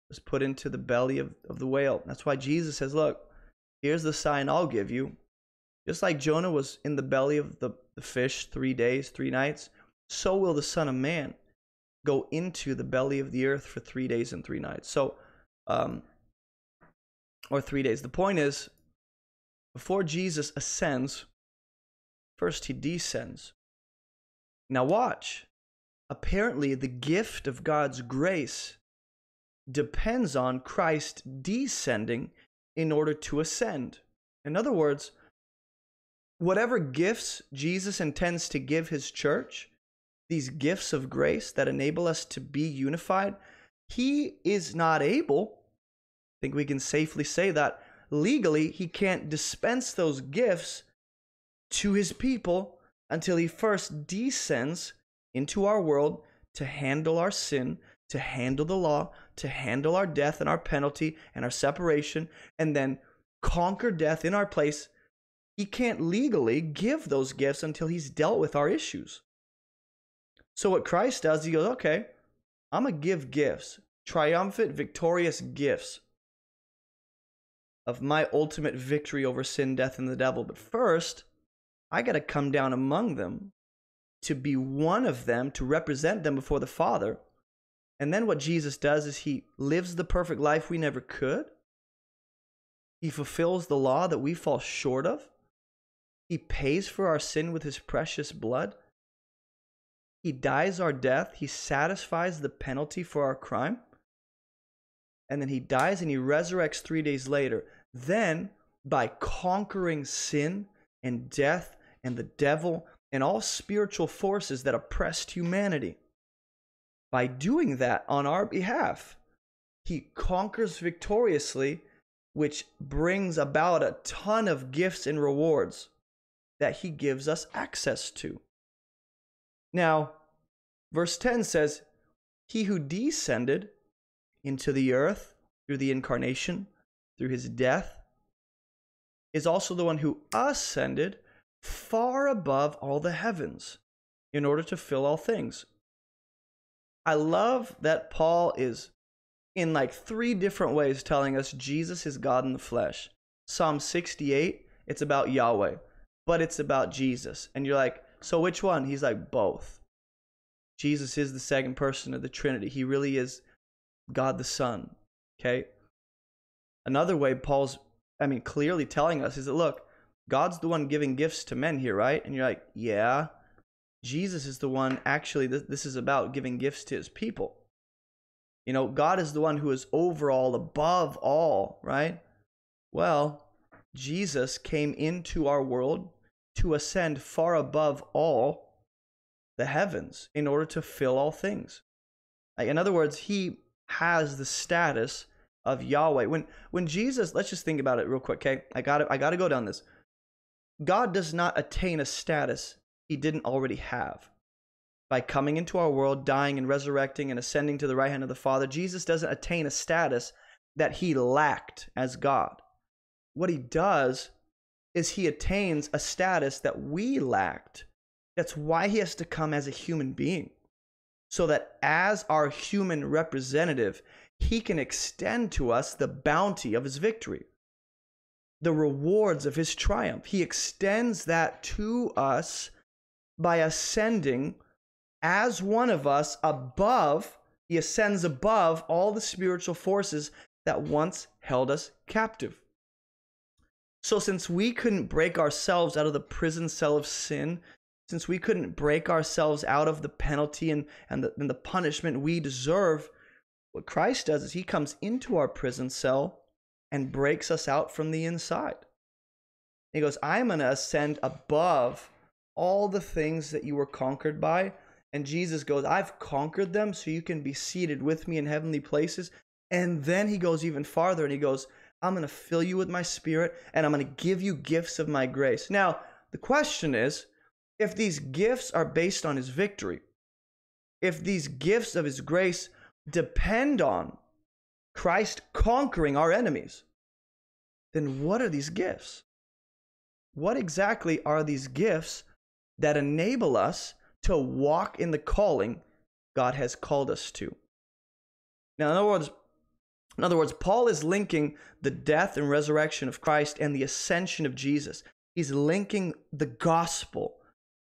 was put into the belly of, of the whale. That's why Jesus says, Look, here's the sign I'll give you. Just like Jonah was in the belly of the, the fish three days, three nights, so will the Son of Man go into the belly of the earth for three days and three nights. So, um, or three days. The point is, before Jesus ascends, first he descends. Now, watch. Apparently, the gift of God's grace depends on Christ descending in order to ascend. In other words, whatever gifts Jesus intends to give his church, these gifts of grace that enable us to be unified, he is not able, I think we can safely say that legally, he can't dispense those gifts to his people until he first descends into our world to handle our sin, to handle the law, to handle our death and our penalty and our separation, and then conquer death in our place. He can't legally give those gifts until he's dealt with our issues. So, what Christ does, he goes, okay, I'm going to give gifts, triumphant, victorious gifts of my ultimate victory over sin, death, and the devil. But first, I got to come down among them to be one of them, to represent them before the Father. And then what Jesus does is he lives the perfect life we never could. He fulfills the law that we fall short of. He pays for our sin with his precious blood. He dies our death. He satisfies the penalty for our crime. And then he dies and he resurrects three days later. Then, by conquering sin and death and the devil and all spiritual forces that oppressed humanity, by doing that on our behalf, he conquers victoriously, which brings about a ton of gifts and rewards that he gives us access to. Now, verse 10 says, He who descended into the earth through the incarnation, through his death, is also the one who ascended far above all the heavens in order to fill all things. I love that Paul is in like three different ways telling us Jesus is God in the flesh. Psalm 68, it's about Yahweh, but it's about Jesus. And you're like, so which one? He's like, both. Jesus is the second person of the Trinity. He really is God the Son. Okay? Another way Paul's, I mean, clearly telling us is that, look, God's the one giving gifts to men here, right? And you're like, yeah. Jesus is the one, actually, this, this is about giving gifts to his people. You know, God is the one who is over all, above all, right? Well, Jesus came into our world to ascend far above all the heavens in order to fill all things. In other words, he has the status of Yahweh. When when Jesus, let's just think about it real quick, okay? I got I got to go down this. God does not attain a status he didn't already have. By coming into our world, dying and resurrecting and ascending to the right hand of the Father, Jesus doesn't attain a status that he lacked as God. What he does is he attains a status that we lacked. That's why he has to come as a human being. So that as our human representative, he can extend to us the bounty of his victory, the rewards of his triumph. He extends that to us by ascending as one of us above, he ascends above all the spiritual forces that once held us captive. So, since we couldn't break ourselves out of the prison cell of sin, since we couldn't break ourselves out of the penalty and, and, the, and the punishment we deserve, what Christ does is he comes into our prison cell and breaks us out from the inside. He goes, I'm going to ascend above all the things that you were conquered by. And Jesus goes, I've conquered them so you can be seated with me in heavenly places. And then he goes even farther and he goes, I'm going to fill you with my spirit and I'm going to give you gifts of my grace. Now, the question is if these gifts are based on his victory, if these gifts of his grace depend on Christ conquering our enemies, then what are these gifts? What exactly are these gifts that enable us to walk in the calling God has called us to? Now, in other words, in other words, Paul is linking the death and resurrection of Christ and the ascension of Jesus. He's linking the gospel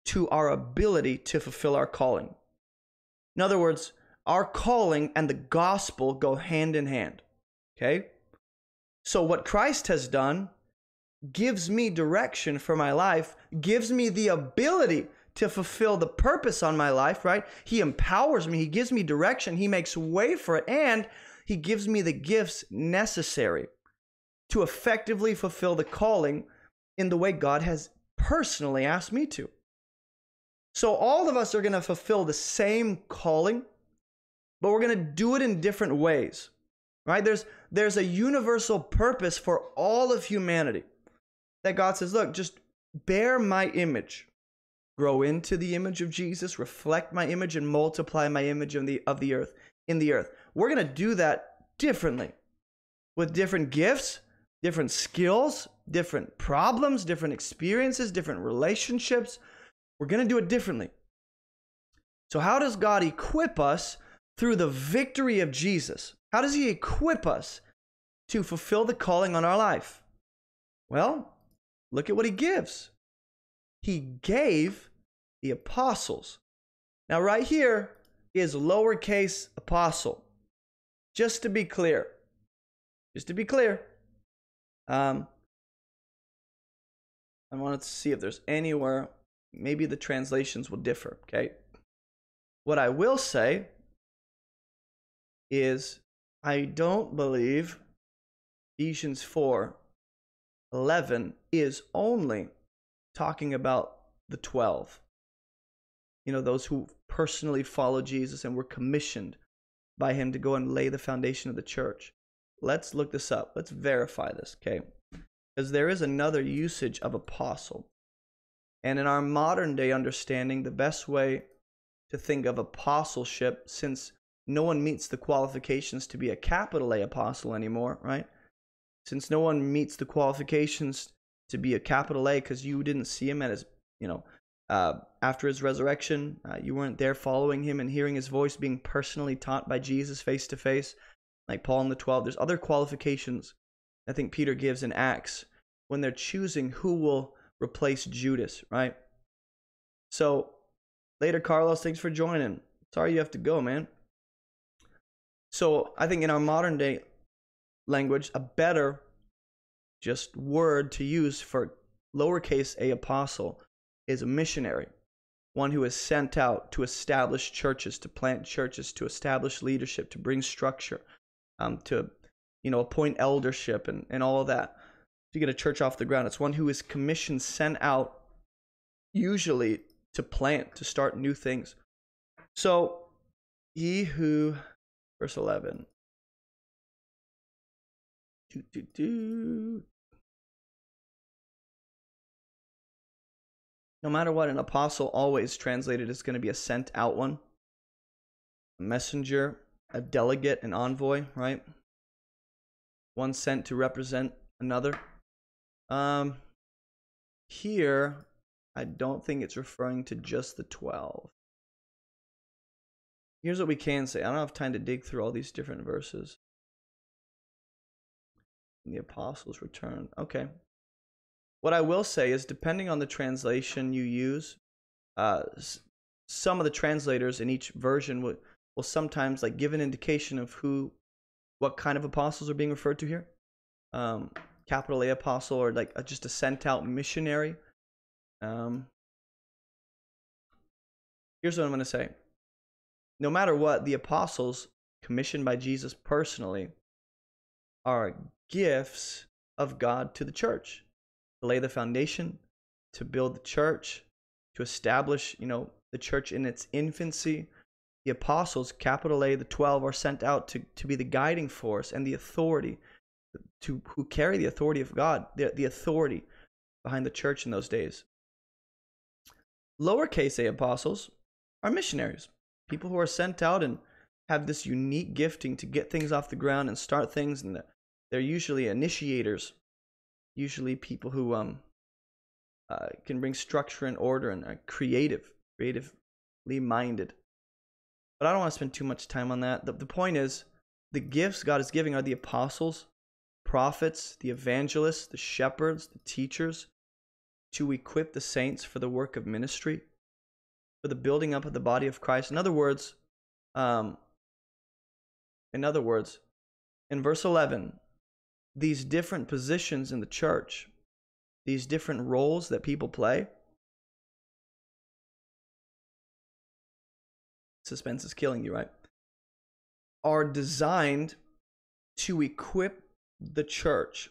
to our ability to fulfill our calling. In other words, our calling and the gospel go hand in hand. Okay? So, what Christ has done gives me direction for my life, gives me the ability to fulfill the purpose on my life, right? He empowers me, He gives me direction, He makes way for it, and He gives me the gifts necessary to effectively fulfill the calling in the way God has personally asked me to. So all of us are going to fulfill the same calling, but we're going to do it in different ways. Right? There's there's a universal purpose for all of humanity. That God says, "Look, just bear my image. Grow into the image of Jesus, reflect my image and multiply my image in the of the earth in the earth." We're going to do that differently. With different gifts, different skills, different problems, different experiences, different relationships. We're going to do it differently. So, how does God equip us through the victory of Jesus? How does He equip us to fulfill the calling on our life? Well, look at what He gives. He gave the apostles. Now, right here is lowercase apostle. Just to be clear, just to be clear, um, I wanted to see if there's anywhere, maybe the translations will differ, okay? What I will say is I don't believe Ephesians 4 11 is only talking about the 12. You know, those who personally follow Jesus and were commissioned by him to go and lay the foundation of the church. Let's look this up. Let's verify this, okay? Because there is another usage of apostle. And in our modern day understanding, the best way to think of apostleship, since no one meets the qualifications to be a capital A apostle anymore, right? Since no one meets the qualifications to be a capital A because you didn't see him at as, you know, uh, after his resurrection, uh, you weren't there following him and hearing his voice being personally taught by Jesus face to face like Paul and the 12. There's other qualifications I think Peter gives in Acts when they're choosing who will replace Judas, right? So later, Carlos, thanks for joining. Sorry you have to go, man. So I think in our modern day language, a better just word to use for lowercase a apostle is a missionary, one who is sent out to establish churches, to plant churches, to establish leadership, to bring structure, um, to you know appoint eldership and, and all of that to get a church off the ground. It's one who is commissioned, sent out, usually to plant, to start new things. So, he who, verse 11. Do, do, do. No matter what, an apostle always translated is going to be a sent out one, a messenger, a delegate, an envoy, right? One sent to represent another. Um, here, I don't think it's referring to just the 12. Here's what we can say. I don't have time to dig through all these different verses. The apostles returned. Okay. What I will say is, depending on the translation you use, uh, some of the translators in each version would will sometimes like give an indication of who, what kind of apostles are being referred to here. Um, capital A apostle or like a, just a sent out missionary. Um, here's what I'm going to say. No matter what, the apostles commissioned by Jesus personally are gifts of God to the church lay the foundation, to build the church, to establish, you know, the church in its infancy, the apostles, capital A, the 12, are sent out to, to be the guiding force and the authority to who carry the authority of God, the, the authority behind the church in those days. Lowercase a apostles are missionaries, people who are sent out and have this unique gifting to get things off the ground and start things, and they're usually initiators, usually people who um uh, can bring structure and order and are creative, creatively minded. But I don't want to spend too much time on that. The, the point is, the gifts God is giving are the apostles, prophets, the evangelists, the shepherds, the teachers, to equip the saints for the work of ministry, for the building up of the body of Christ. In other words, um, in other words, in verse 11, these different positions in the church, these different roles that people play, suspense is killing you, right? Are designed to equip the church.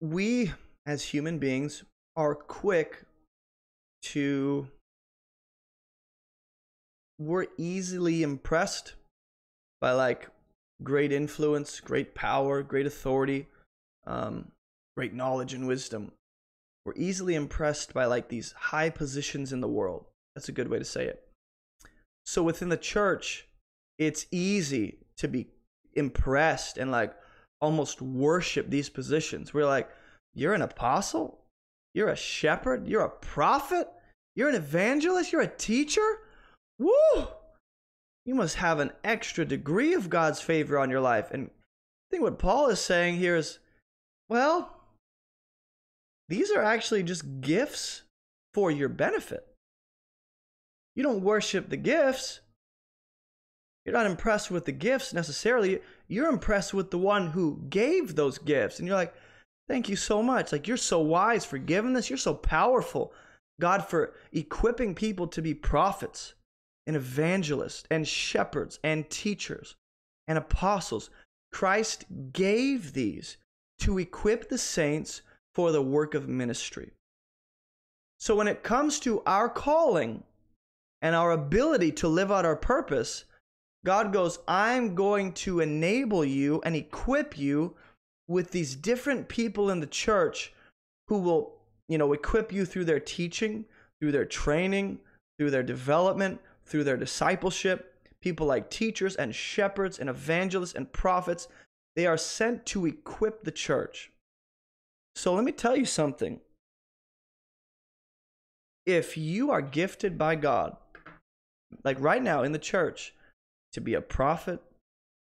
We as human beings, are quick to. We're easily impressed by like great influence, great power, great authority, um, great knowledge and wisdom. We're easily impressed by like these high positions in the world. That's a good way to say it. So within the church, it's easy to be impressed and like almost worship these positions. We're like, you're an apostle? You're a shepherd? You're a prophet? You're an evangelist? You're a teacher? Woo! You must have an extra degree of God's favor on your life. And I think what Paul is saying here is, well, these are actually just gifts for your benefit. You don't worship the gifts. You're not impressed with the gifts necessarily. You're impressed with the one who gave those gifts. And you're like, thank you so much. Like, you're so wise for giving this. You're so powerful. God, for equipping people to be prophets and evangelists and shepherds and teachers and apostles. Christ gave these to equip the saints for the work of ministry. So when it comes to our calling and our ability to live out our purpose, God goes, I'm going to enable you and equip you with these different people in the church who will, you know, equip you through their teaching, through their training, through their development, through their discipleship. People like teachers and shepherds and evangelists and prophets, they are sent to equip the church. So let me tell you something. If you are gifted by God, like right now in the church, to be a prophet,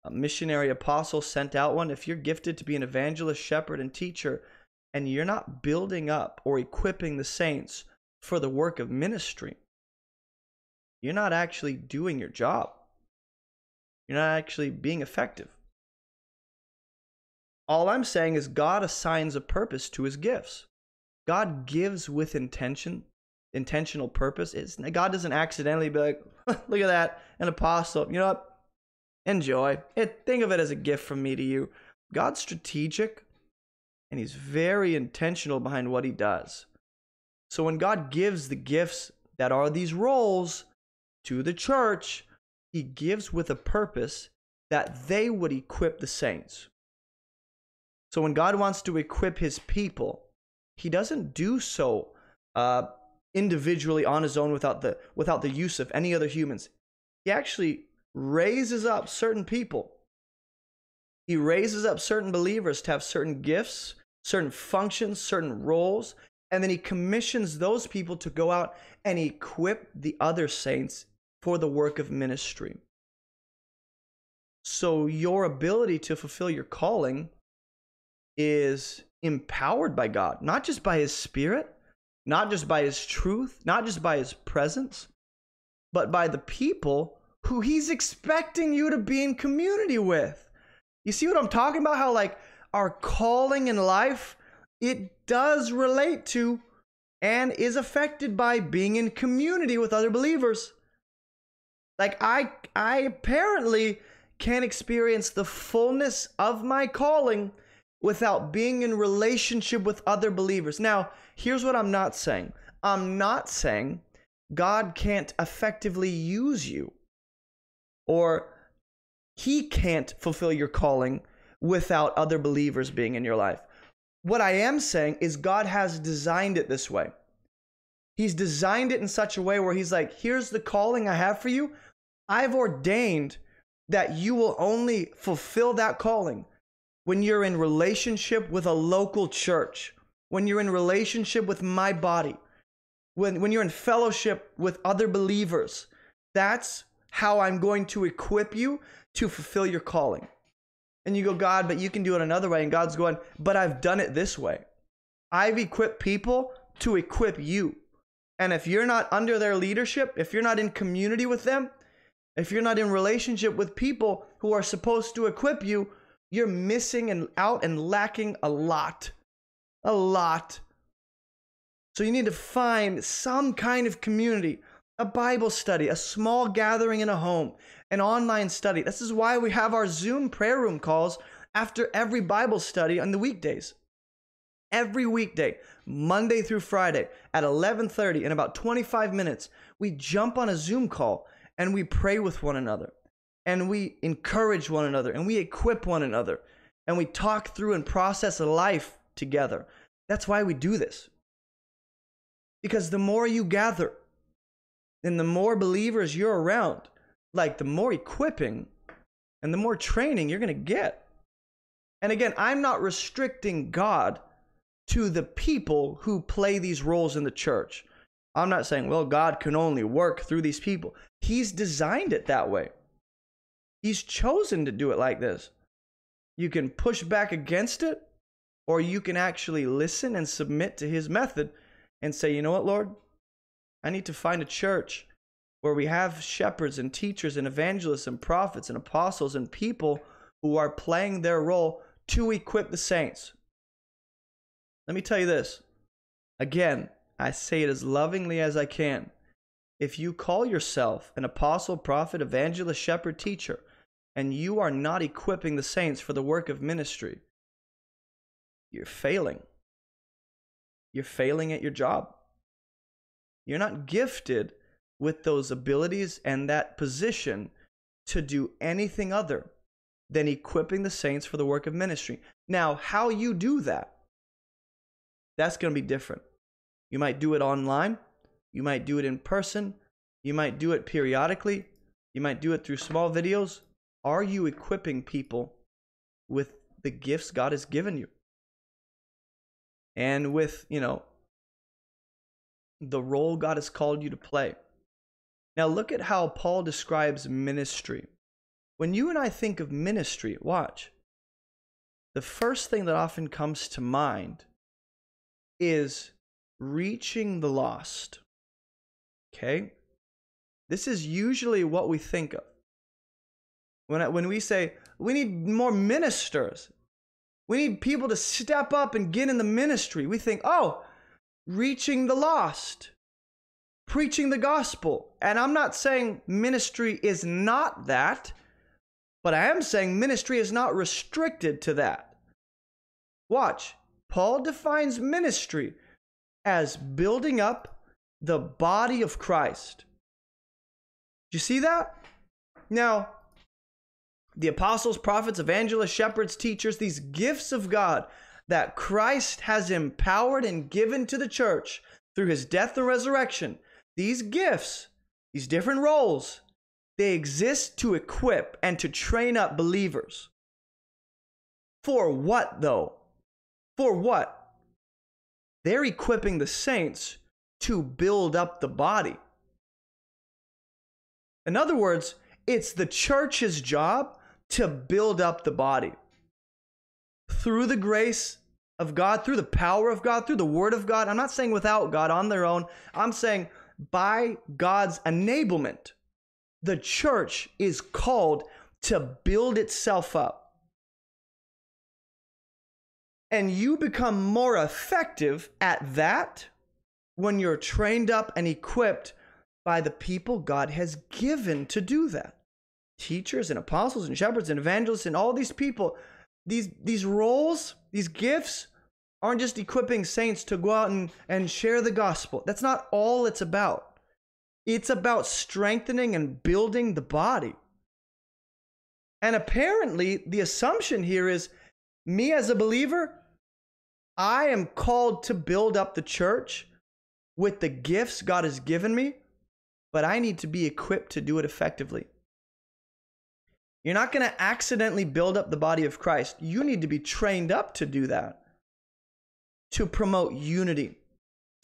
a missionary, apostle, sent out one, if you're gifted to be an evangelist, shepherd, and teacher, and you're not building up or equipping the saints for the work of ministry, you're not actually doing your job. You're not actually being effective. All I'm saying is God assigns a purpose to his gifts. God gives with intention, intentional purpose. It's, God doesn't accidentally be like, look at that, an apostle. You know what? Enjoy. It, think of it as a gift from me to you. God's strategic and he's very intentional behind what he does. So when God gives the gifts that are these roles to the church, he gives with a purpose that they would equip the saints. So when God wants to equip his people, he doesn't do so uh, individually on his own without the, without the use of any other humans. He actually raises up certain people. He raises up certain believers to have certain gifts, certain functions, certain roles, and then he commissions those people to go out and equip the other saints for the work of ministry. So, your ability to fulfill your calling is empowered by God, not just by his spirit, not just by his truth, not just by his presence, but by the people who he's expecting you to be in community with. You see what I'm talking about? How, like, our calling in life, it does relate to and is affected by being in community with other believers. Like, I, I apparently can't experience the fullness of my calling without being in relationship with other believers. Now, here's what I'm not saying I'm not saying God can't effectively use you or he can't fulfill your calling without other believers being in your life. What I am saying is God has designed it this way. He's designed it in such a way where he's like, here's the calling I have for you. I've ordained that you will only fulfill that calling when you're in relationship with a local church, when you're in relationship with my body, when, when you're in fellowship with other believers, that's how I'm going to equip you to fulfill your calling. And you go, God, but you can do it another way. And God's going, but I've done it this way. I've equipped people to equip you. And if you're not under their leadership, if you're not in community with them, if you're not in relationship with people who are supposed to equip you, you're missing and out and lacking a lot. A lot. So you need to find some kind of community, a Bible study, a small gathering in a home, an online study. This is why we have our Zoom prayer room calls after every Bible study on the weekdays. every weekday, Monday through Friday at 11:30 in about 25 minutes, we jump on a Zoom call and we pray with one another and we encourage one another and we equip one another and we talk through and process life together. That's why we do this. Because the more you gather and the more believers you're around, like the more equipping and the more training you're going to get. And again, I'm not restricting God to the people who play these roles in the church. I'm not saying, well, God can only work through these people. He's designed it that way. He's chosen to do it like this. You can push back against it, or you can actually listen and submit to His method and say, you know what, Lord? I need to find a church where we have shepherds and teachers and evangelists and prophets and apostles and people who are playing their role to equip the saints. Let me tell you this. Again, I say it as lovingly as I can. If you call yourself an apostle, prophet, evangelist, shepherd, teacher, and you are not equipping the saints for the work of ministry, you're failing. You're failing at your job. You're not gifted with those abilities and that position to do anything other than equipping the saints for the work of ministry. Now, how you do that, that's going to be different. You might do it online, you might do it in person, you might do it periodically, you might do it through small videos. Are you equipping people with the gifts God has given you? And with, you know, the role God has called you to play. Now, look at how Paul describes ministry. When you and I think of ministry, watch. The first thing that often comes to mind is reaching the lost. Okay? This is usually what we think of. When, I, when we say, we need more ministers, we need people to step up and get in the ministry, we think, oh, reaching the lost preaching the gospel. And I'm not saying ministry is not that, but I am saying ministry is not restricted to that. Watch, Paul defines ministry as building up the body of Christ. Do you see that? Now, the apostles, prophets, evangelists, shepherds, teachers, these gifts of God that Christ has empowered and given to the church through his death and resurrection, these gifts, these different roles, they exist to equip and to train up believers. For what, though? For what? They're equipping the saints to build up the body. In other words, it's the church's job to build up the body. Through the grace of God, through the power of God, through the word of God. I'm not saying without God on their own. I'm saying by God's enablement, the church is called to build itself up. And you become more effective at that when you're trained up and equipped by the people God has given to do that. Teachers and apostles and shepherds and evangelists and all these people, these, these roles, these gifts aren't just equipping saints to go out and, and share the gospel. That's not all it's about. It's about strengthening and building the body. And apparently, the assumption here is me as a believer, I am called to build up the church with the gifts God has given me, but I need to be equipped to do it effectively. You're not going to accidentally build up the body of Christ. You need to be trained up to do that to promote unity,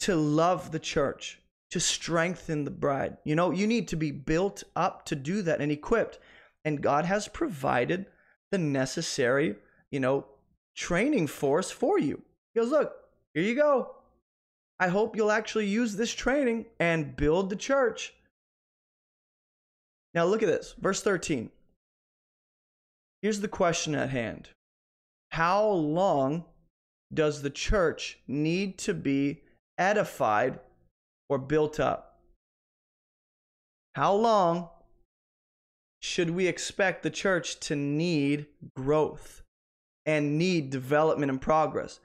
to love the church, to strengthen the bride. You know, you need to be built up to do that and equipped. And God has provided the necessary, you know, training force for you. He goes, Look, here you go. I hope you'll actually use this training and build the church. Now, look at this, verse 13. Here's the question at hand How long does the church need to be edified or built up? How long should we expect the church to need growth and need development and progress?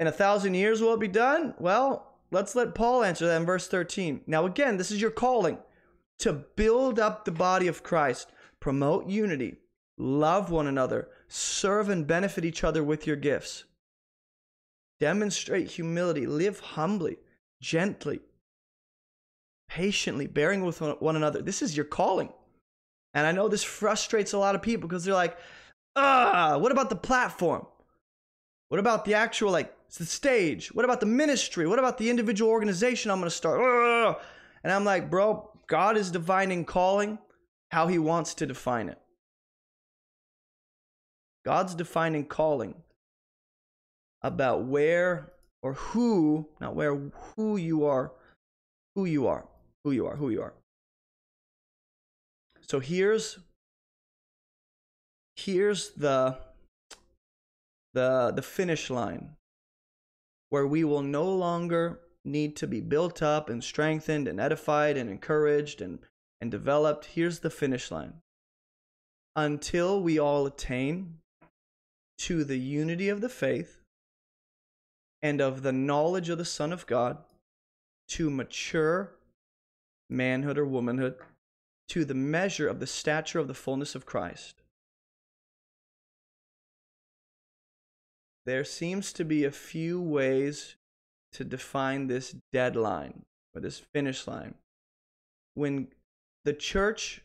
In a thousand years will it be done? Well, let's let Paul answer that in verse 13. Now, again, this is your calling to build up the body of Christ, promote unity, love one another, serve and benefit each other with your gifts. Demonstrate humility, live humbly, gently, patiently, bearing with one another. This is your calling. And I know this frustrates a lot of people because they're like, ah, what about the platform? What about the actual, like, the stage? What about the ministry? What about the individual organization I'm going to start? And I'm like, bro, God is defining calling how he wants to define it. God's defining calling about where or who, not where, who you are, who you are, who you are, who you are. So here's here's the the the finish line where we will no longer need to be built up and strengthened and edified and encouraged and and developed. Here's the finish line. Until we all attain to the unity of the faith and of the knowledge of the Son of God, to mature manhood or womanhood, to the measure of the stature of the fullness of Christ. There seems to be a few ways to define this deadline or this finish line. When the church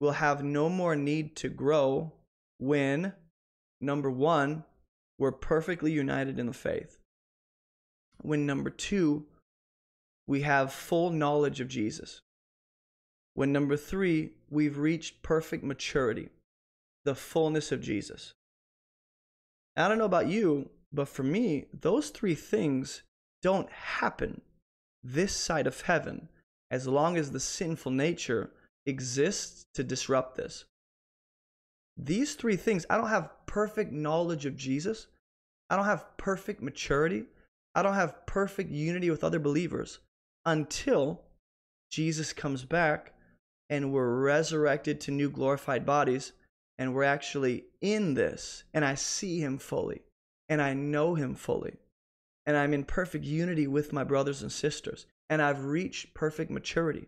will have no more need to grow when, number one, we're perfectly united in the faith. When, number two, we have full knowledge of Jesus. When, number three, we've reached perfect maturity, the fullness of Jesus. I don't know about you, but for me, those three things don't happen this side of heaven as long as the sinful nature exists to disrupt this. These three things, I don't have perfect knowledge of Jesus. I don't have perfect maturity. I don't have perfect unity with other believers until Jesus comes back and we're resurrected to new glorified bodies and we're actually in this and I see him fully and I know him fully and I'm in perfect unity with my brothers and sisters, and I've reached perfect maturity.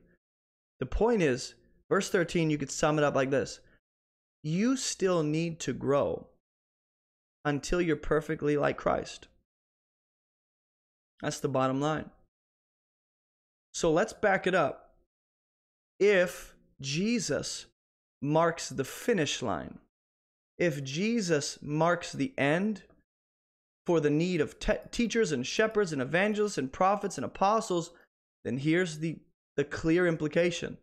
The point is, verse 13, you could sum it up like this You still need to grow until you're perfectly like Christ. That's the bottom line. So let's back it up. If Jesus marks the finish line, if Jesus marks the end, for the need of te- teachers and shepherds and evangelists and prophets and apostles, then here's the, the clear implication.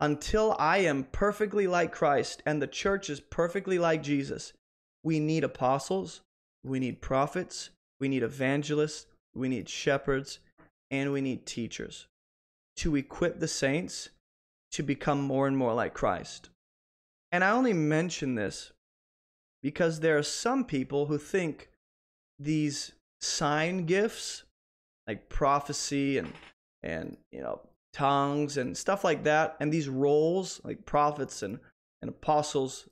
Until I am perfectly like Christ and the church is perfectly like Jesus, we need apostles, we need prophets, we need evangelists, we need shepherds, and we need teachers to equip the saints to become more and more like Christ. And I only mention this because there are some people who think these sign gifts like prophecy and and you know tongues and stuff like that and these roles like prophets and and apostles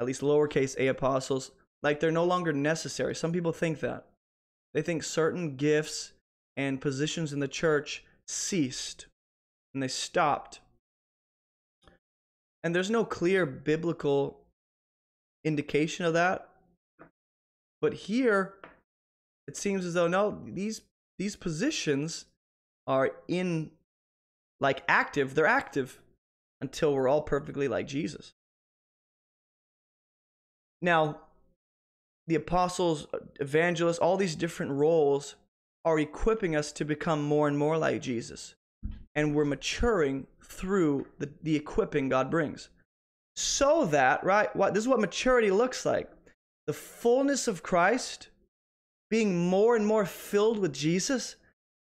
at least lowercase a apostles like they're no longer necessary some people think that they think certain gifts and positions in the church ceased and they stopped and there's no clear biblical indication of that. But here it seems as though no these these positions are in like active. They're active until we're all perfectly like jesus. Now the apostles evangelists all these different roles are equipping us to become more and more like jesus and we're maturing through the, the equipping god brings so that right what this is what maturity looks like the fullness of christ being more and more filled with Jesus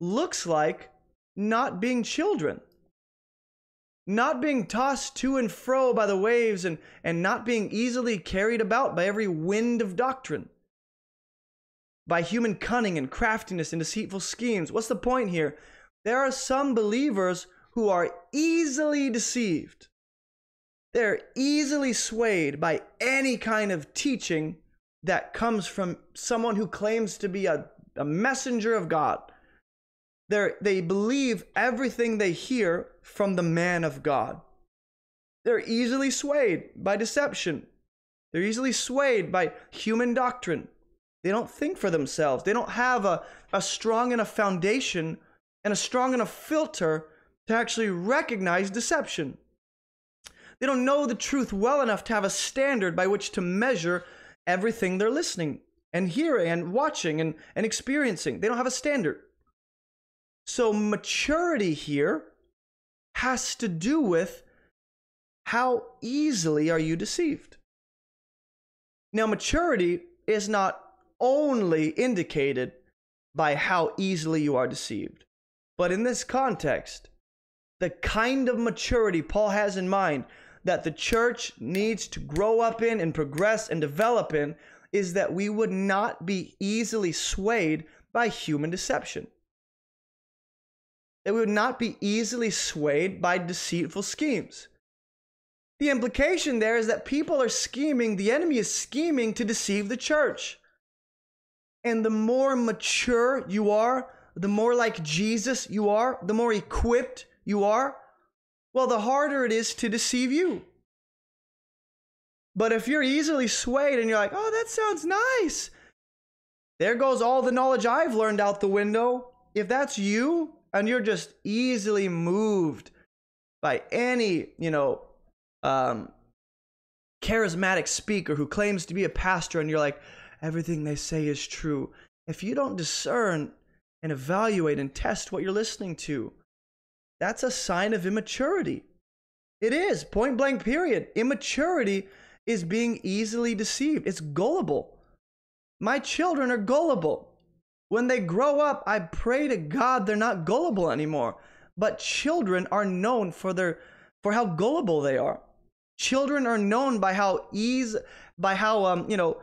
looks like not being children. Not being tossed to and fro by the waves and, and not being easily carried about by every wind of doctrine, by human cunning and craftiness and deceitful schemes. What's the point here? There are some believers who are easily deceived. They're easily swayed by any kind of teaching that comes from someone who claims to be a, a messenger of God. they they believe everything they hear from the man of God. They're easily swayed by deception. They're easily swayed by human doctrine. They don't think for themselves. They don't have a, a strong enough foundation and a strong enough filter to actually recognize deception. They don't know the truth well enough to have a standard by which to measure everything they're listening and hearing and watching and, and experiencing. They don't have a standard. So, maturity here has to do with how easily are you deceived? Now, maturity is not only indicated by how easily you are deceived, but in this context, the kind of maturity Paul has in mind that the church needs to grow up in and progress and develop in is that we would not be easily swayed by human deception. That we would not be easily swayed by deceitful schemes. The implication there is that people are scheming, the enemy is scheming to deceive the church. And the more mature you are, the more like Jesus you are, the more equipped you are, well, the harder it is to deceive you. But if you're easily swayed and you're like, oh, that sounds nice, there goes all the knowledge I've learned out the window. If that's you and you're just easily moved by any, you know, um, charismatic speaker who claims to be a pastor and you're like, everything they say is true. If you don't discern and evaluate and test what you're listening to, that's a sign of immaturity. It is, point blank, period. Immaturity is being easily deceived, it's gullible. My children are gullible. When they grow up, I pray to God they're not gullible anymore. But children are known for their for how gullible they are. Children are known by how ease by how um, you know,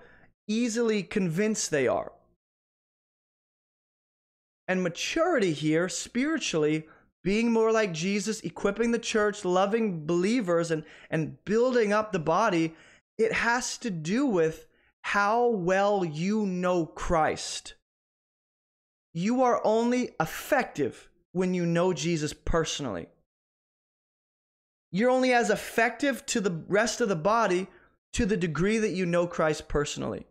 easily convinced they are. And maturity here spiritually being more like Jesus, equipping the church, loving believers, and, and building up the body, it has to do with how well you know Christ. You are only effective when you know Jesus personally. You're only as effective to the rest of the body to the degree that you know Christ personally.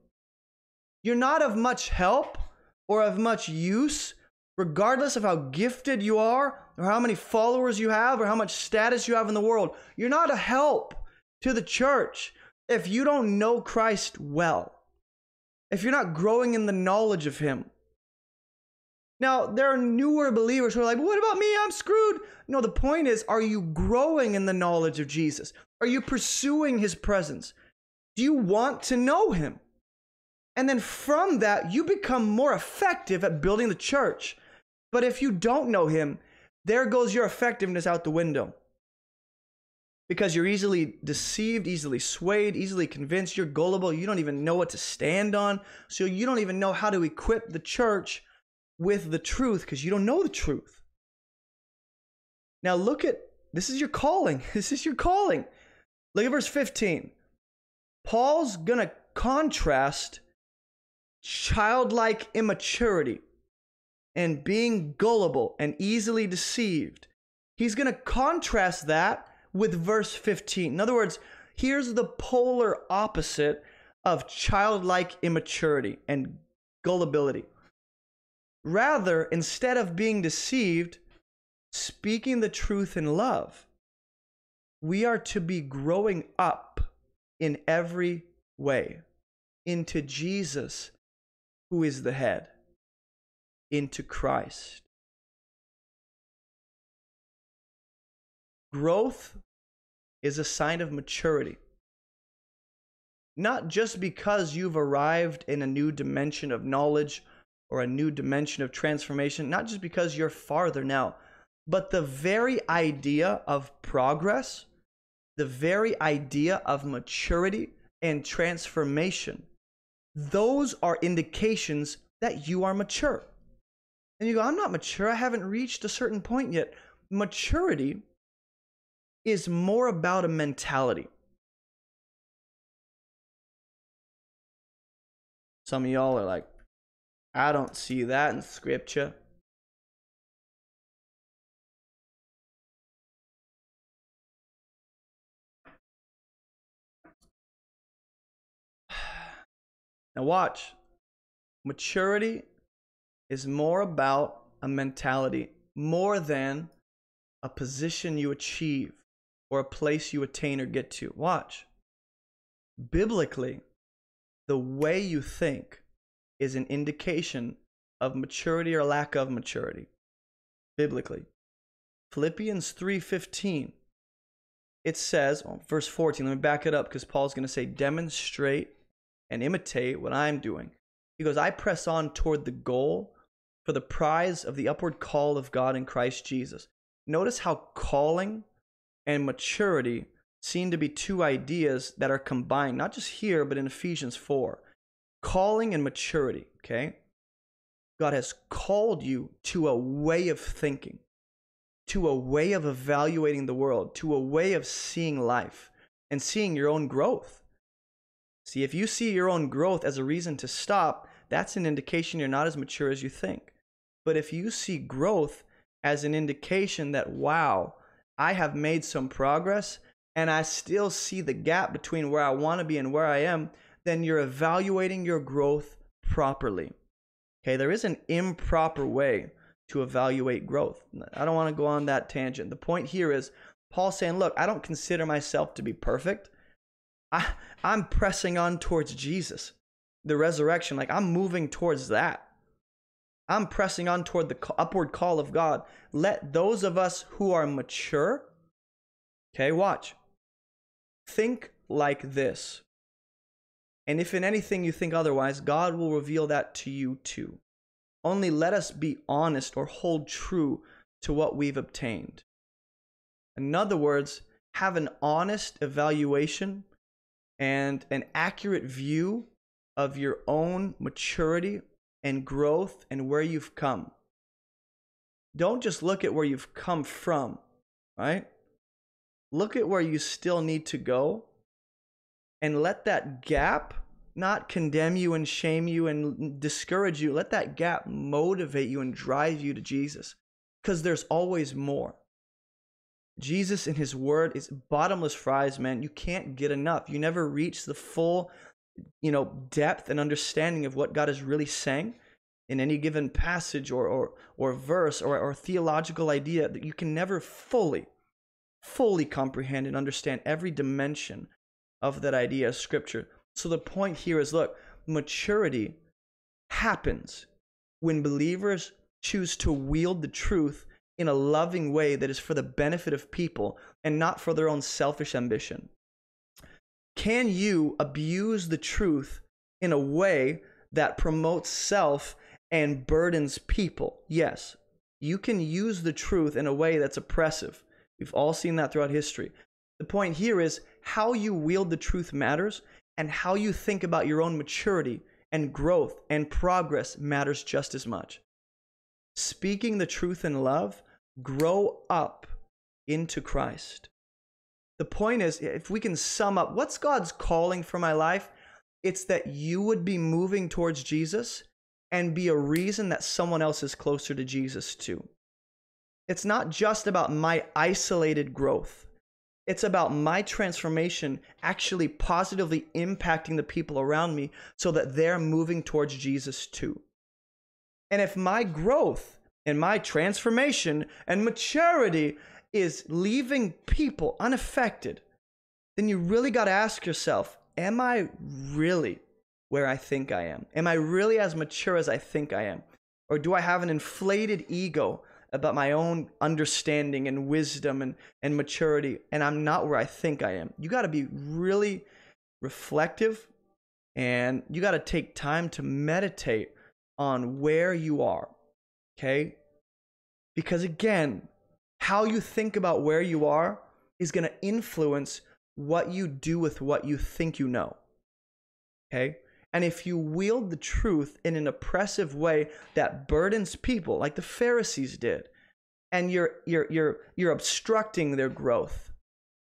You're not of much help or of much use, regardless of how gifted you are, or how many followers you have, or how much status you have in the world. You're not a help to the church if you don't know Christ well, if you're not growing in the knowledge of Him. Now, there are newer believers who are like, what about me? I'm screwed. No, the point is, are you growing in the knowledge of Jesus? Are you pursuing His presence? Do you want to know Him? And then from that, you become more effective at building the church. But if you don't know Him, there goes your effectiveness out the window because you're easily deceived, easily swayed, easily convinced. You're gullible. You don't even know what to stand on. So you don't even know how to equip the church with the truth because you don't know the truth. Now look at this is your calling. This is your calling. Look at verse 15. Paul's going to contrast childlike immaturity and being gullible and easily deceived. He's going to contrast that with verse 15. In other words, here's the polar opposite of childlike immaturity and gullibility. Rather, instead of being deceived, speaking the truth in love, we are to be growing up in every way into Jesus, who is the head, into Christ. Growth is a sign of maturity. Not just because you've arrived in a new dimension of knowledge or a new dimension of transformation, not just because you're farther now, but the very idea of progress, the very idea of maturity and transformation, those are indications that you are mature. And you go, I'm not mature. I haven't reached a certain point yet. Maturity is more about a mentality. Some of y'all are like, I don't see that in scripture. Now, watch. Maturity is more about a mentality, more than a position you achieve or a place you attain or get to. Watch. Biblically, the way you think is an indication of maturity or lack of maturity. Biblically. Philippians 3:15 it says, oh, verse 14, let me back it up because Paul's going to say demonstrate and imitate what I'm doing. He goes, I press on toward the goal for the prize of the upward call of God in Christ Jesus. Notice how calling and maturity seem to be two ideas that are combined, not just here, but in Ephesians 4. Calling and maturity, okay? God has called you to a way of thinking, to a way of evaluating the world, to a way of seeing life and seeing your own growth. See, if you see your own growth as a reason to stop, that's an indication you're not as mature as you think. But if you see growth as an indication that, wow, I have made some progress and I still see the gap between where I want to be and where I am, then you're evaluating your growth properly. Okay, there is an improper way to evaluate growth. I don't want to go on that tangent. The point here is Paul saying, look, I don't consider myself to be perfect. I, I'm pressing on towards Jesus, the resurrection. Like I'm moving towards that. I'm pressing on toward the upward call of God. Let those of us who are mature, okay, watch, think like this. And if in anything you think otherwise, God will reveal that to you too. Only let us be honest or hold true to what we've obtained. In other words, have an honest evaluation and an accurate view of your own maturity and growth and where you've come. Don't just look at where you've come from, right? Look at where you still need to go and let that gap not condemn you and shame you and discourage you. Let that gap motivate you and drive you to Jesus because there's always more. Jesus and his word is bottomless fries, man. You can't get enough. You never reach the full you know, depth and understanding of what God is really saying in any given passage or, or, or verse or, or theological idea that you can never fully, fully comprehend and understand every dimension of that idea of scripture. So the point here is look, maturity happens when believers choose to wield the truth in a loving way that is for the benefit of people and not for their own selfish ambition. Can you abuse the truth in a way that promotes self and burdens people? Yes. You can use the truth in a way that's oppressive. We've all seen that throughout history. The point here is how you wield the truth matters, and how you think about your own maturity and growth and progress matters just as much. Speaking the truth in love, grow up into Christ. The point is, if we can sum up what's God's calling for my life, it's that you would be moving towards Jesus and be a reason that someone else is closer to Jesus too. It's not just about my isolated growth. It's about my transformation actually positively impacting the people around me so that they're moving towards Jesus too. And if my growth and my transformation and maturity is leaving people unaffected, then you really got to ask yourself Am I really where I think I am? Am I really as mature as I think I am? Or do I have an inflated ego about my own understanding and wisdom and, and maturity, and I'm not where I think I am? You got to be really reflective and you got to take time to meditate on where you are. Okay? Because again, how you think about where you are is going to influence what you do with what you think you know. Okay? And if you wield the truth in an oppressive way that burdens people, like the Pharisees did, and you're, you're, you're, you're obstructing their growth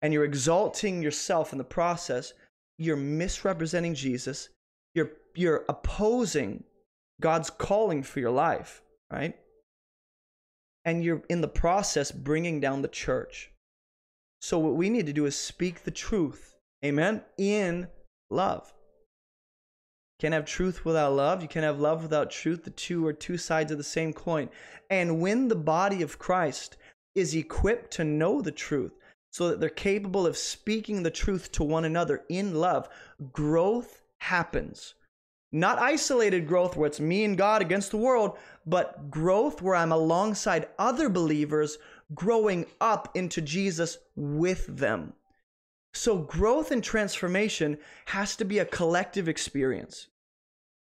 and you're exalting yourself in the process, you're misrepresenting Jesus, you're you're opposing God's calling for your life, right? And you're in the process bringing down the church. So, what we need to do is speak the truth, amen, in love. Can't have truth without love. You can't have love without truth. The two are two sides of the same coin. And when the body of Christ is equipped to know the truth, so that they're capable of speaking the truth to one another in love, growth happens. Not isolated growth where it's me and God against the world, but growth where I'm alongside other believers growing up into Jesus with them. So, growth and transformation has to be a collective experience.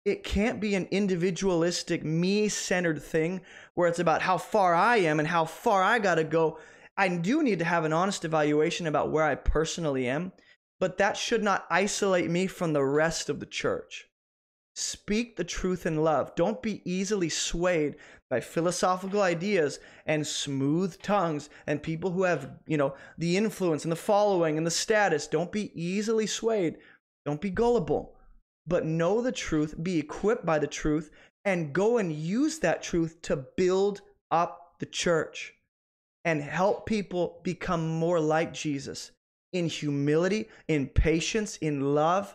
It can't be an individualistic, me centered thing where it's about how far I am and how far I got to go. I do need to have an honest evaluation about where I personally am, but that should not isolate me from the rest of the church. Speak the truth in love. Don't be easily swayed by philosophical ideas and smooth tongues and people who have, you know, the influence and the following and the status. Don't be easily swayed. Don't be gullible. But know the truth, be equipped by the truth, and go and use that truth to build up the church and help people become more like Jesus in humility, in patience, in love,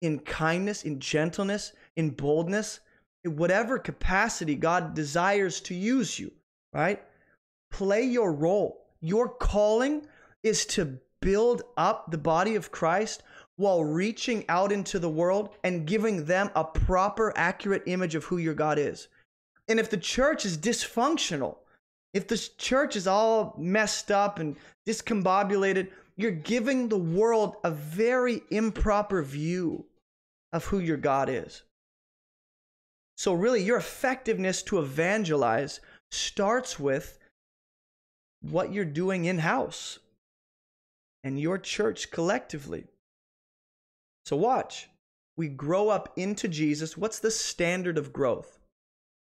in kindness, in gentleness, in boldness, in whatever capacity God desires to use you, right? Play your role. Your calling is to build up the body of Christ while reaching out into the world and giving them a proper, accurate image of who your God is. And if the church is dysfunctional, if the church is all messed up and discombobulated, you're giving the world a very improper view of who your God is. So, really, your effectiveness to evangelize starts with what you're doing in house and your church collectively. So, watch. We grow up into Jesus. What's the standard of growth?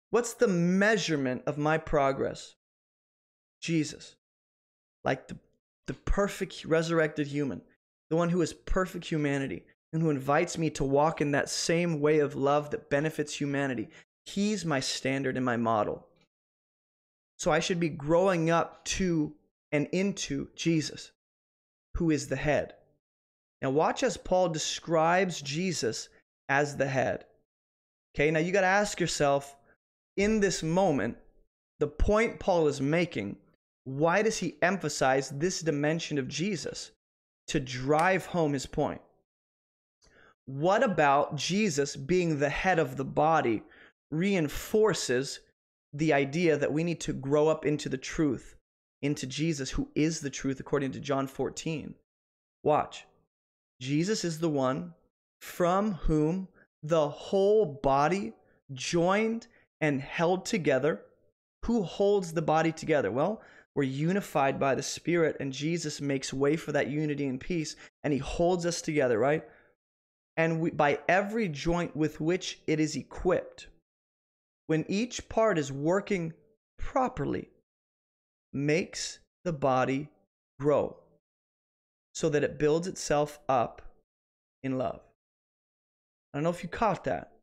What's the measurement of my progress? Jesus. Like the, the perfect resurrected human, the one who is perfect humanity, and who invites me to walk in that same way of love that benefits humanity. He's my standard and my model. So I should be growing up to and into Jesus, who is the head. Now, watch as Paul describes Jesus as the head. Okay, now you got to ask yourself in this moment, the point Paul is making, why does he emphasize this dimension of Jesus to drive home his point? What about Jesus being the head of the body reinforces the idea that we need to grow up into the truth, into Jesus, who is the truth, according to John 14? Watch. Jesus is the one from whom the whole body, joined and held together, who holds the body together? Well, we're unified by the Spirit, and Jesus makes way for that unity and peace, and He holds us together, right? and we, by every joint with which it is equipped. When each part is working properly, makes the body grow so that it builds itself up in love. I don't know if you caught that,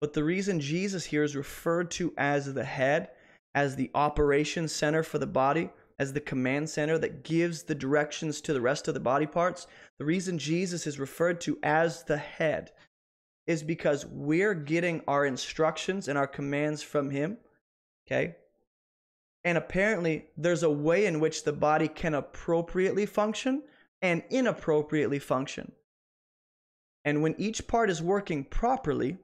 but the reason Jesus here is referred to as the head, as the operation center for the body, as the command center that gives the directions to the rest of the body parts, the reason Jesus is referred to as the head is because we're getting our instructions and our commands from Him. Okay? And apparently, there's a way in which the body can appropriately function and inappropriately function. And when each part is working properly,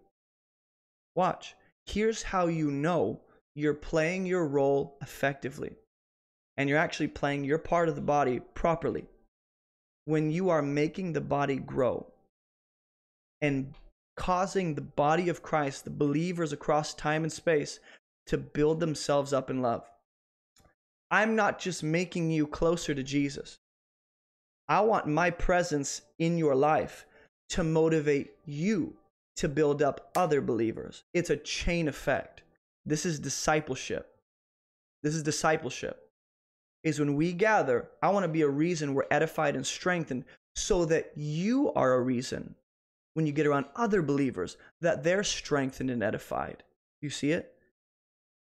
watch, here's how you know you're playing your role effectively and you're actually playing your part of the body properly when you are making the body grow and causing the body of Christ, the believers across time and space, to build themselves up in love. I'm not just making you closer to Jesus. I want my presence in your life to motivate you to build up other believers. It's a chain effect. This is discipleship. This is discipleship is when we gather, I want to be a reason we're edified and strengthened so that you are a reason when you get around other believers that they're strengthened and edified. You see it?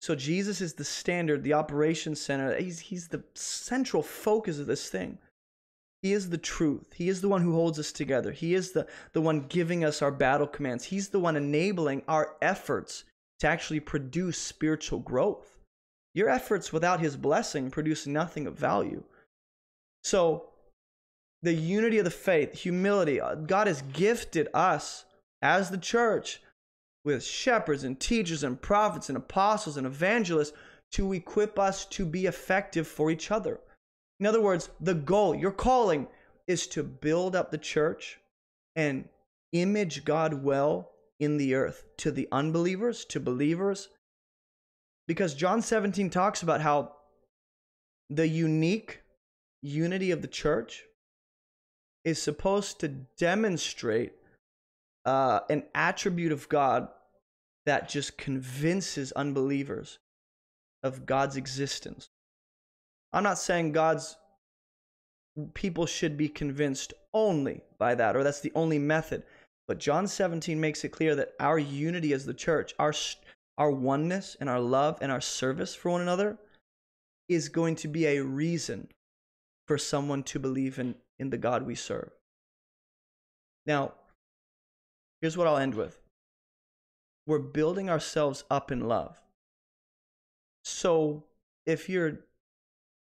So Jesus is the standard, the operations center. He's, he's the central focus of this thing. He is the truth. He is the one who holds us together. He is the, the one giving us our battle commands. He's the one enabling our efforts to actually produce spiritual growth. Your efforts without his blessing produce nothing of value. So, the unity of the faith, humility, uh, God has gifted us as the church with shepherds and teachers and prophets and apostles and evangelists to equip us to be effective for each other. In other words, the goal, your calling, is to build up the church and image God well in the earth to the unbelievers, to believers. Because John 17 talks about how the unique unity of the church is supposed to demonstrate uh, an attribute of God that just convinces unbelievers of God's existence. I'm not saying God's people should be convinced only by that, or that's the only method. But John 17 makes it clear that our unity as the church, our, our oneness and our love and our service for one another is going to be a reason for someone to believe in, in the God we serve. Now, here's what I'll end with we're building ourselves up in love. So if you're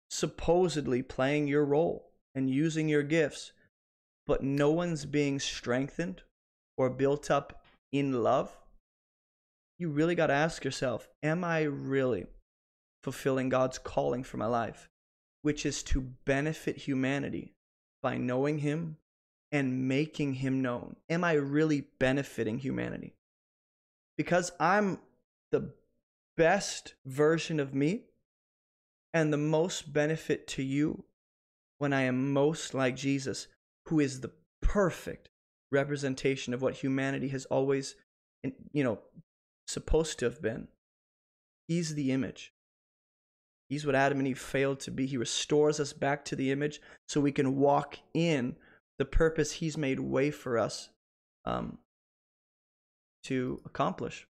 supposedly playing your role and using your gifts, but no one's being strengthened or built up in love, you really got to ask yourself Am I really fulfilling God's calling for my life, which is to benefit humanity by knowing Him and making Him known? Am I really benefiting humanity? because I'm the best version of me and the most benefit to you when I am most like Jesus, who is the perfect representation of what humanity has always, you know, supposed to have been. He's the image. He's what Adam and Eve failed to be. He restores us back to the image so we can walk in the purpose He's made way for us um, to accomplish.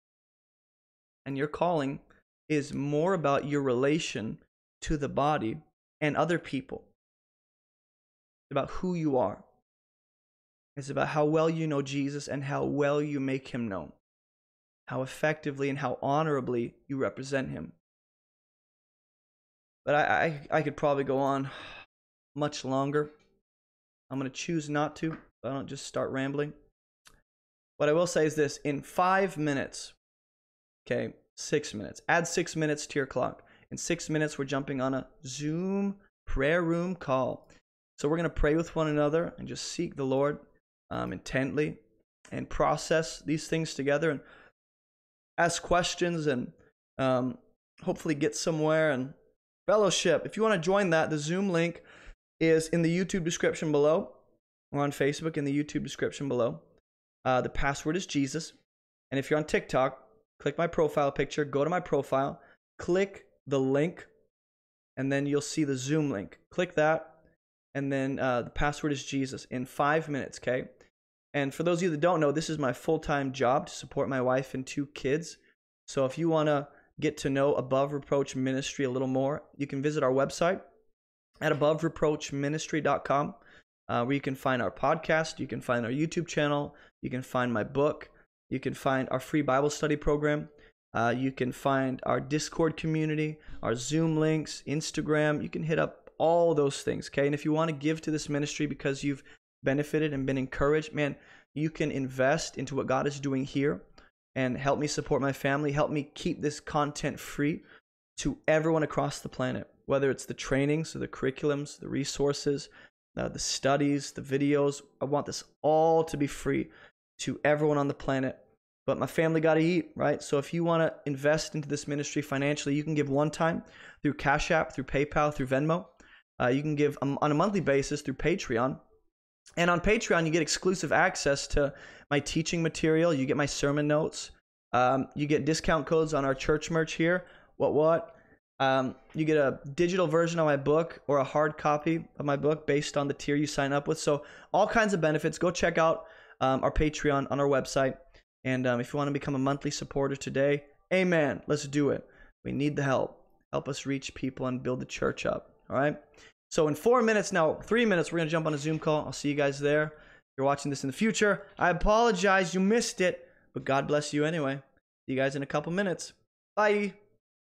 And your calling is more about your relation to the body and other people. About who you are. It's about how well you know Jesus and how well you make him known, how effectively and how honorably you represent him. But I, I, I could probably go on much longer. I'm going to choose not to. I don't just start rambling. What I will say is this in five minutes, okay, six minutes, add six minutes to your clock. In six minutes, we're jumping on a Zoom prayer room call. So we're going to pray with one another and just seek the Lord um, intently and process these things together and ask questions and um, hopefully get somewhere and fellowship. If you want to join that, the Zoom link is in the YouTube description below or on Facebook in the YouTube description below. Uh, the password is Jesus. And if you're on TikTok, click my profile picture, go to my profile, click the link, and then you'll see the Zoom link. Click that, and then uh, the password is Jesus in five minutes, okay? And for those of you that don't know, this is my full time job to support my wife and two kids. So if you want to get to know Above Reproach Ministry a little more, you can visit our website at abovereproachministry.com uh, where you can find our podcast, you can find our YouTube channel, you can find my book, you can find our free Bible study program, uh, you can find our Discord community, our Zoom links, Instagram. You can hit up all those things, okay? And if you want to give to this ministry because you've benefited and been encouraged, man, you can invest into what God is doing here and help me support my family, help me keep this content free to everyone across the planet, whether it's the trainings or the curriculums, the resources, uh, the studies, the videos. I want this all to be free to everyone on the planet. But my family got to eat, right? So if you want to invest into this ministry financially, you can give one time through Cash App, through PayPal, through Venmo. Uh, you can give um, on a monthly basis through Patreon. And on Patreon, you get exclusive access to my teaching material. You get my sermon notes. Um, you get discount codes on our church merch here. What, what? Um, you get a digital version of my book or a hard copy of my book based on the tier you sign up with. So, all kinds of benefits. Go check out um, our Patreon on our website. And um, if you want to become a monthly supporter today, amen. Let's do it. We need the help. Help us reach people and build the church up. All right. So in four minutes now, three minutes, we're gonna jump on a Zoom call. I'll see you guys there. If you're watching this in the future, I apologize you missed it, but God bless you anyway. See you guys in a couple minutes. Bye.